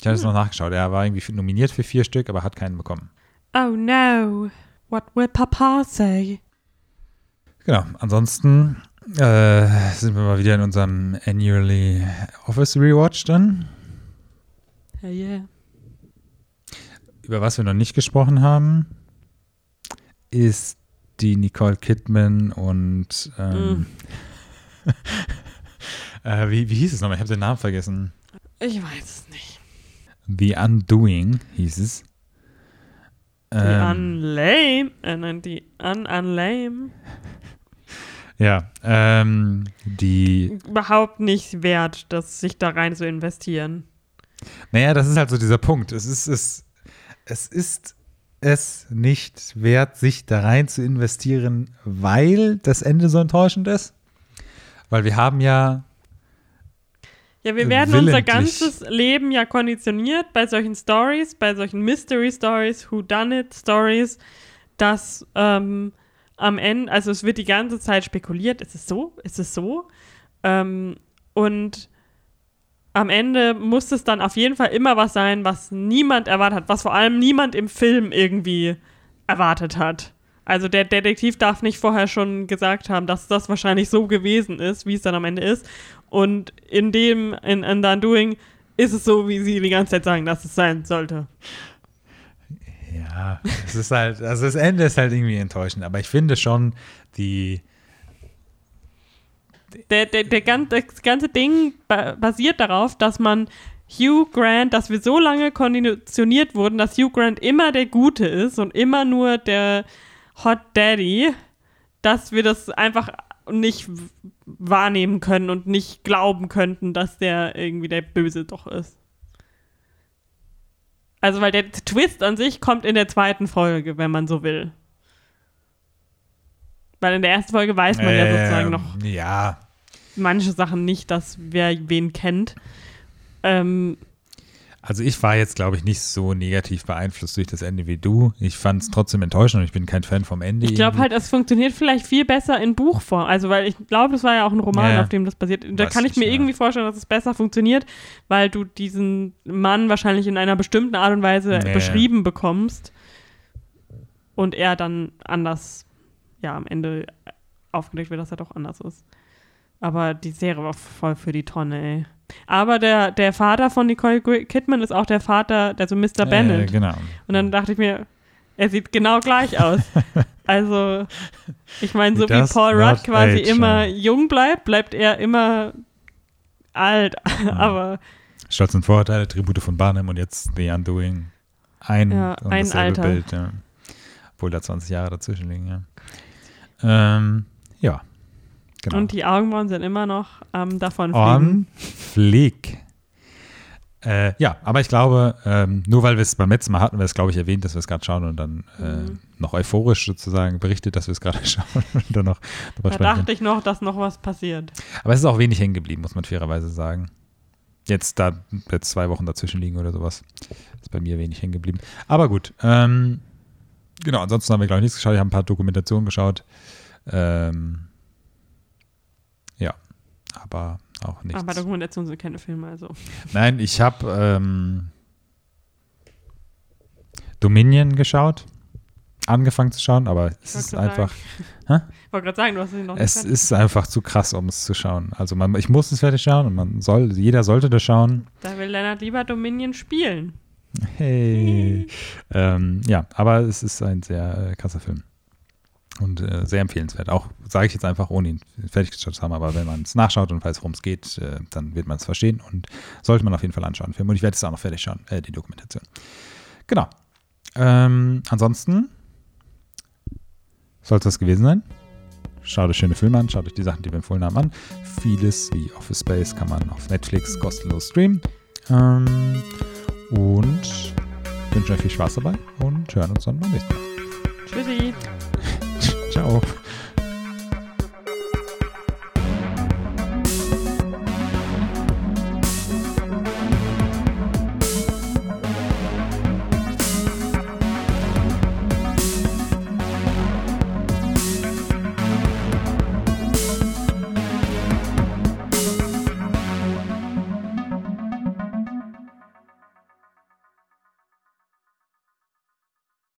Ich habe es Hm. noch nachgeschaut. Er war irgendwie nominiert für vier Stück, aber hat keinen bekommen. Oh no, what will Papa say? Genau. Ansonsten äh, sind wir mal wieder in unserem Annually Office Rewatch dann. Ja, yeah. Über was wir noch nicht gesprochen haben, ist die Nicole Kidman und ähm, <laughs> äh, wie, wie hieß es nochmal? Ich habe den Namen vergessen. Ich weiß es nicht. The Undoing hieß es. Die Ähm, Unlame, äh, nein, die Un-Unlame, ja, ähm, die, überhaupt nicht wert, das sich da rein zu investieren. naja, das ist halt so dieser Punkt. Es ist es, es ist es nicht wert, sich da rein zu investieren, weil das Ende so enttäuschend ist. Weil wir haben ja Ja, wir werden unser ganzes Leben ja konditioniert bei solchen Stories, bei solchen Mystery Stories, Who Done It Stories, dass ähm, am Ende, also es wird die ganze Zeit spekuliert, ist es so, ist es so? Ähm, und am Ende muss es dann auf jeden Fall immer was sein, was niemand erwartet hat, was vor allem niemand im Film irgendwie erwartet hat. Also der Detektiv darf nicht vorher schon gesagt haben, dass das wahrscheinlich so gewesen ist, wie es dann am Ende ist. Und in dem, in, in The Undoing, ist es so, wie sie die ganze Zeit sagen, dass es sein sollte. Ja, es ist halt, also das Ende ist halt irgendwie enttäuschend, aber ich finde schon, die, Der, der, der gan das ganze Ding ba basiert darauf, dass man Hugh Grant, dass wir so lange konditioniert wurden, dass Hugh Grant immer der Gute ist und immer nur der Hot Daddy, dass wir das einfach nicht wahrnehmen können und nicht glauben könnten, dass der irgendwie der Böse doch ist. Also, weil der Twist an sich kommt in der zweiten Folge, wenn man so will. Weil in der ersten Folge weiß man ja sozusagen ähm, noch ja, manche Sachen nicht, dass wer wen kennt. Ähm, Also ich war jetzt, glaube ich, nicht so negativ beeinflusst durch das Ende wie du. Ich fand es trotzdem enttäuschend und ich bin kein Fan vom Ende. Ich glaube halt, es funktioniert vielleicht viel besser in Buchform. Also, weil ich glaube, das war ja auch ein Roman, Ja. auf dem das basiert. Da kann ich ich, mir ja. irgendwie vorstellen, dass es besser funktioniert, weil du diesen Mann wahrscheinlich in einer bestimmten Art und Weise Nee. beschrieben bekommst und er dann anders, ja, am Ende aufgedeckt wird, dass er doch anders ist. Aber die Serie war voll für die Tonne, ey. Aber der, der Vater von Nicole Kidman ist auch der Vater, der so Mr. Bennett. Äh, genau. Und dann dachte ich mir, er sieht genau gleich aus. <laughs> also, ich meine, so He wie Paul Rudd quasi age, immer ja. jung bleibt, bleibt er immer alt. Aber Stolz und Vorurteile, Tribute von Barnum und jetzt The Undoing. Ein, Ja, und ein Alter. Bild, ja. Obwohl da 20 Jahre dazwischen liegen, ja. Ähm, ja. Genau. und die Augenbrauen sind immer noch ähm, davon On Fleek. Äh, ja, aber ich glaube, ähm, nur weil wir es beim letzten Mal hatten, wir es, glaube ich, erwähnt, dass wir es gerade schauen und dann äh, Mhm. noch euphorisch sozusagen berichtet, dass wir es gerade <laughs> schauen und dann noch Da dachte ich noch, dass noch was passiert. Aber es ist auch wenig hängen geblieben, muss man fairerweise sagen. Jetzt da jetzt zwei Wochen dazwischen liegen oder sowas. Ist bei mir wenig hängen geblieben. Aber gut. Ähm, genau, ansonsten haben wir, glaube ich, nichts geschaut. Ich habe ein paar Dokumentationen geschaut. Ähm, aber auch nichts. Aber Dokumentationen sind keine Filme, also. Nein, ich habe ähm, Dominion geschaut. Angefangen zu schauen, aber es ist einfach. <laughs> sagen. Ich wollte gerade sagen, du hast es noch nicht Es fertig. ist einfach zu krass, um es zu schauen. Also man, ich muss es fertig schauen und man soll, jeder sollte das schauen. Da will Lennart lieber Dominion spielen. Hey. ähm, ja, aber es ist ein sehr äh, krasser Film. Und äh, sehr empfehlenswert. Auch sage ich jetzt einfach, ohne ihn fertig zu haben, aber wenn man es nachschaut und weiß, worum es geht, äh, dann wird man es verstehen und sollte man auf jeden Fall anschauen. Film. Und ich werde es auch noch fertig schauen, äh, die Dokumentation. Genau. Ähm, ansonsten soll es das gewesen sein. Schaut euch schöne Filme an, schaut euch die Sachen, die wir empfohlen haben, an. Vieles wie Office Space kann man auf Netflix kostenlos streamen. Ähm, und wünsche euch viel Spaß dabei und hören uns dann beim nächsten Mal. Tschüssi. Ciao.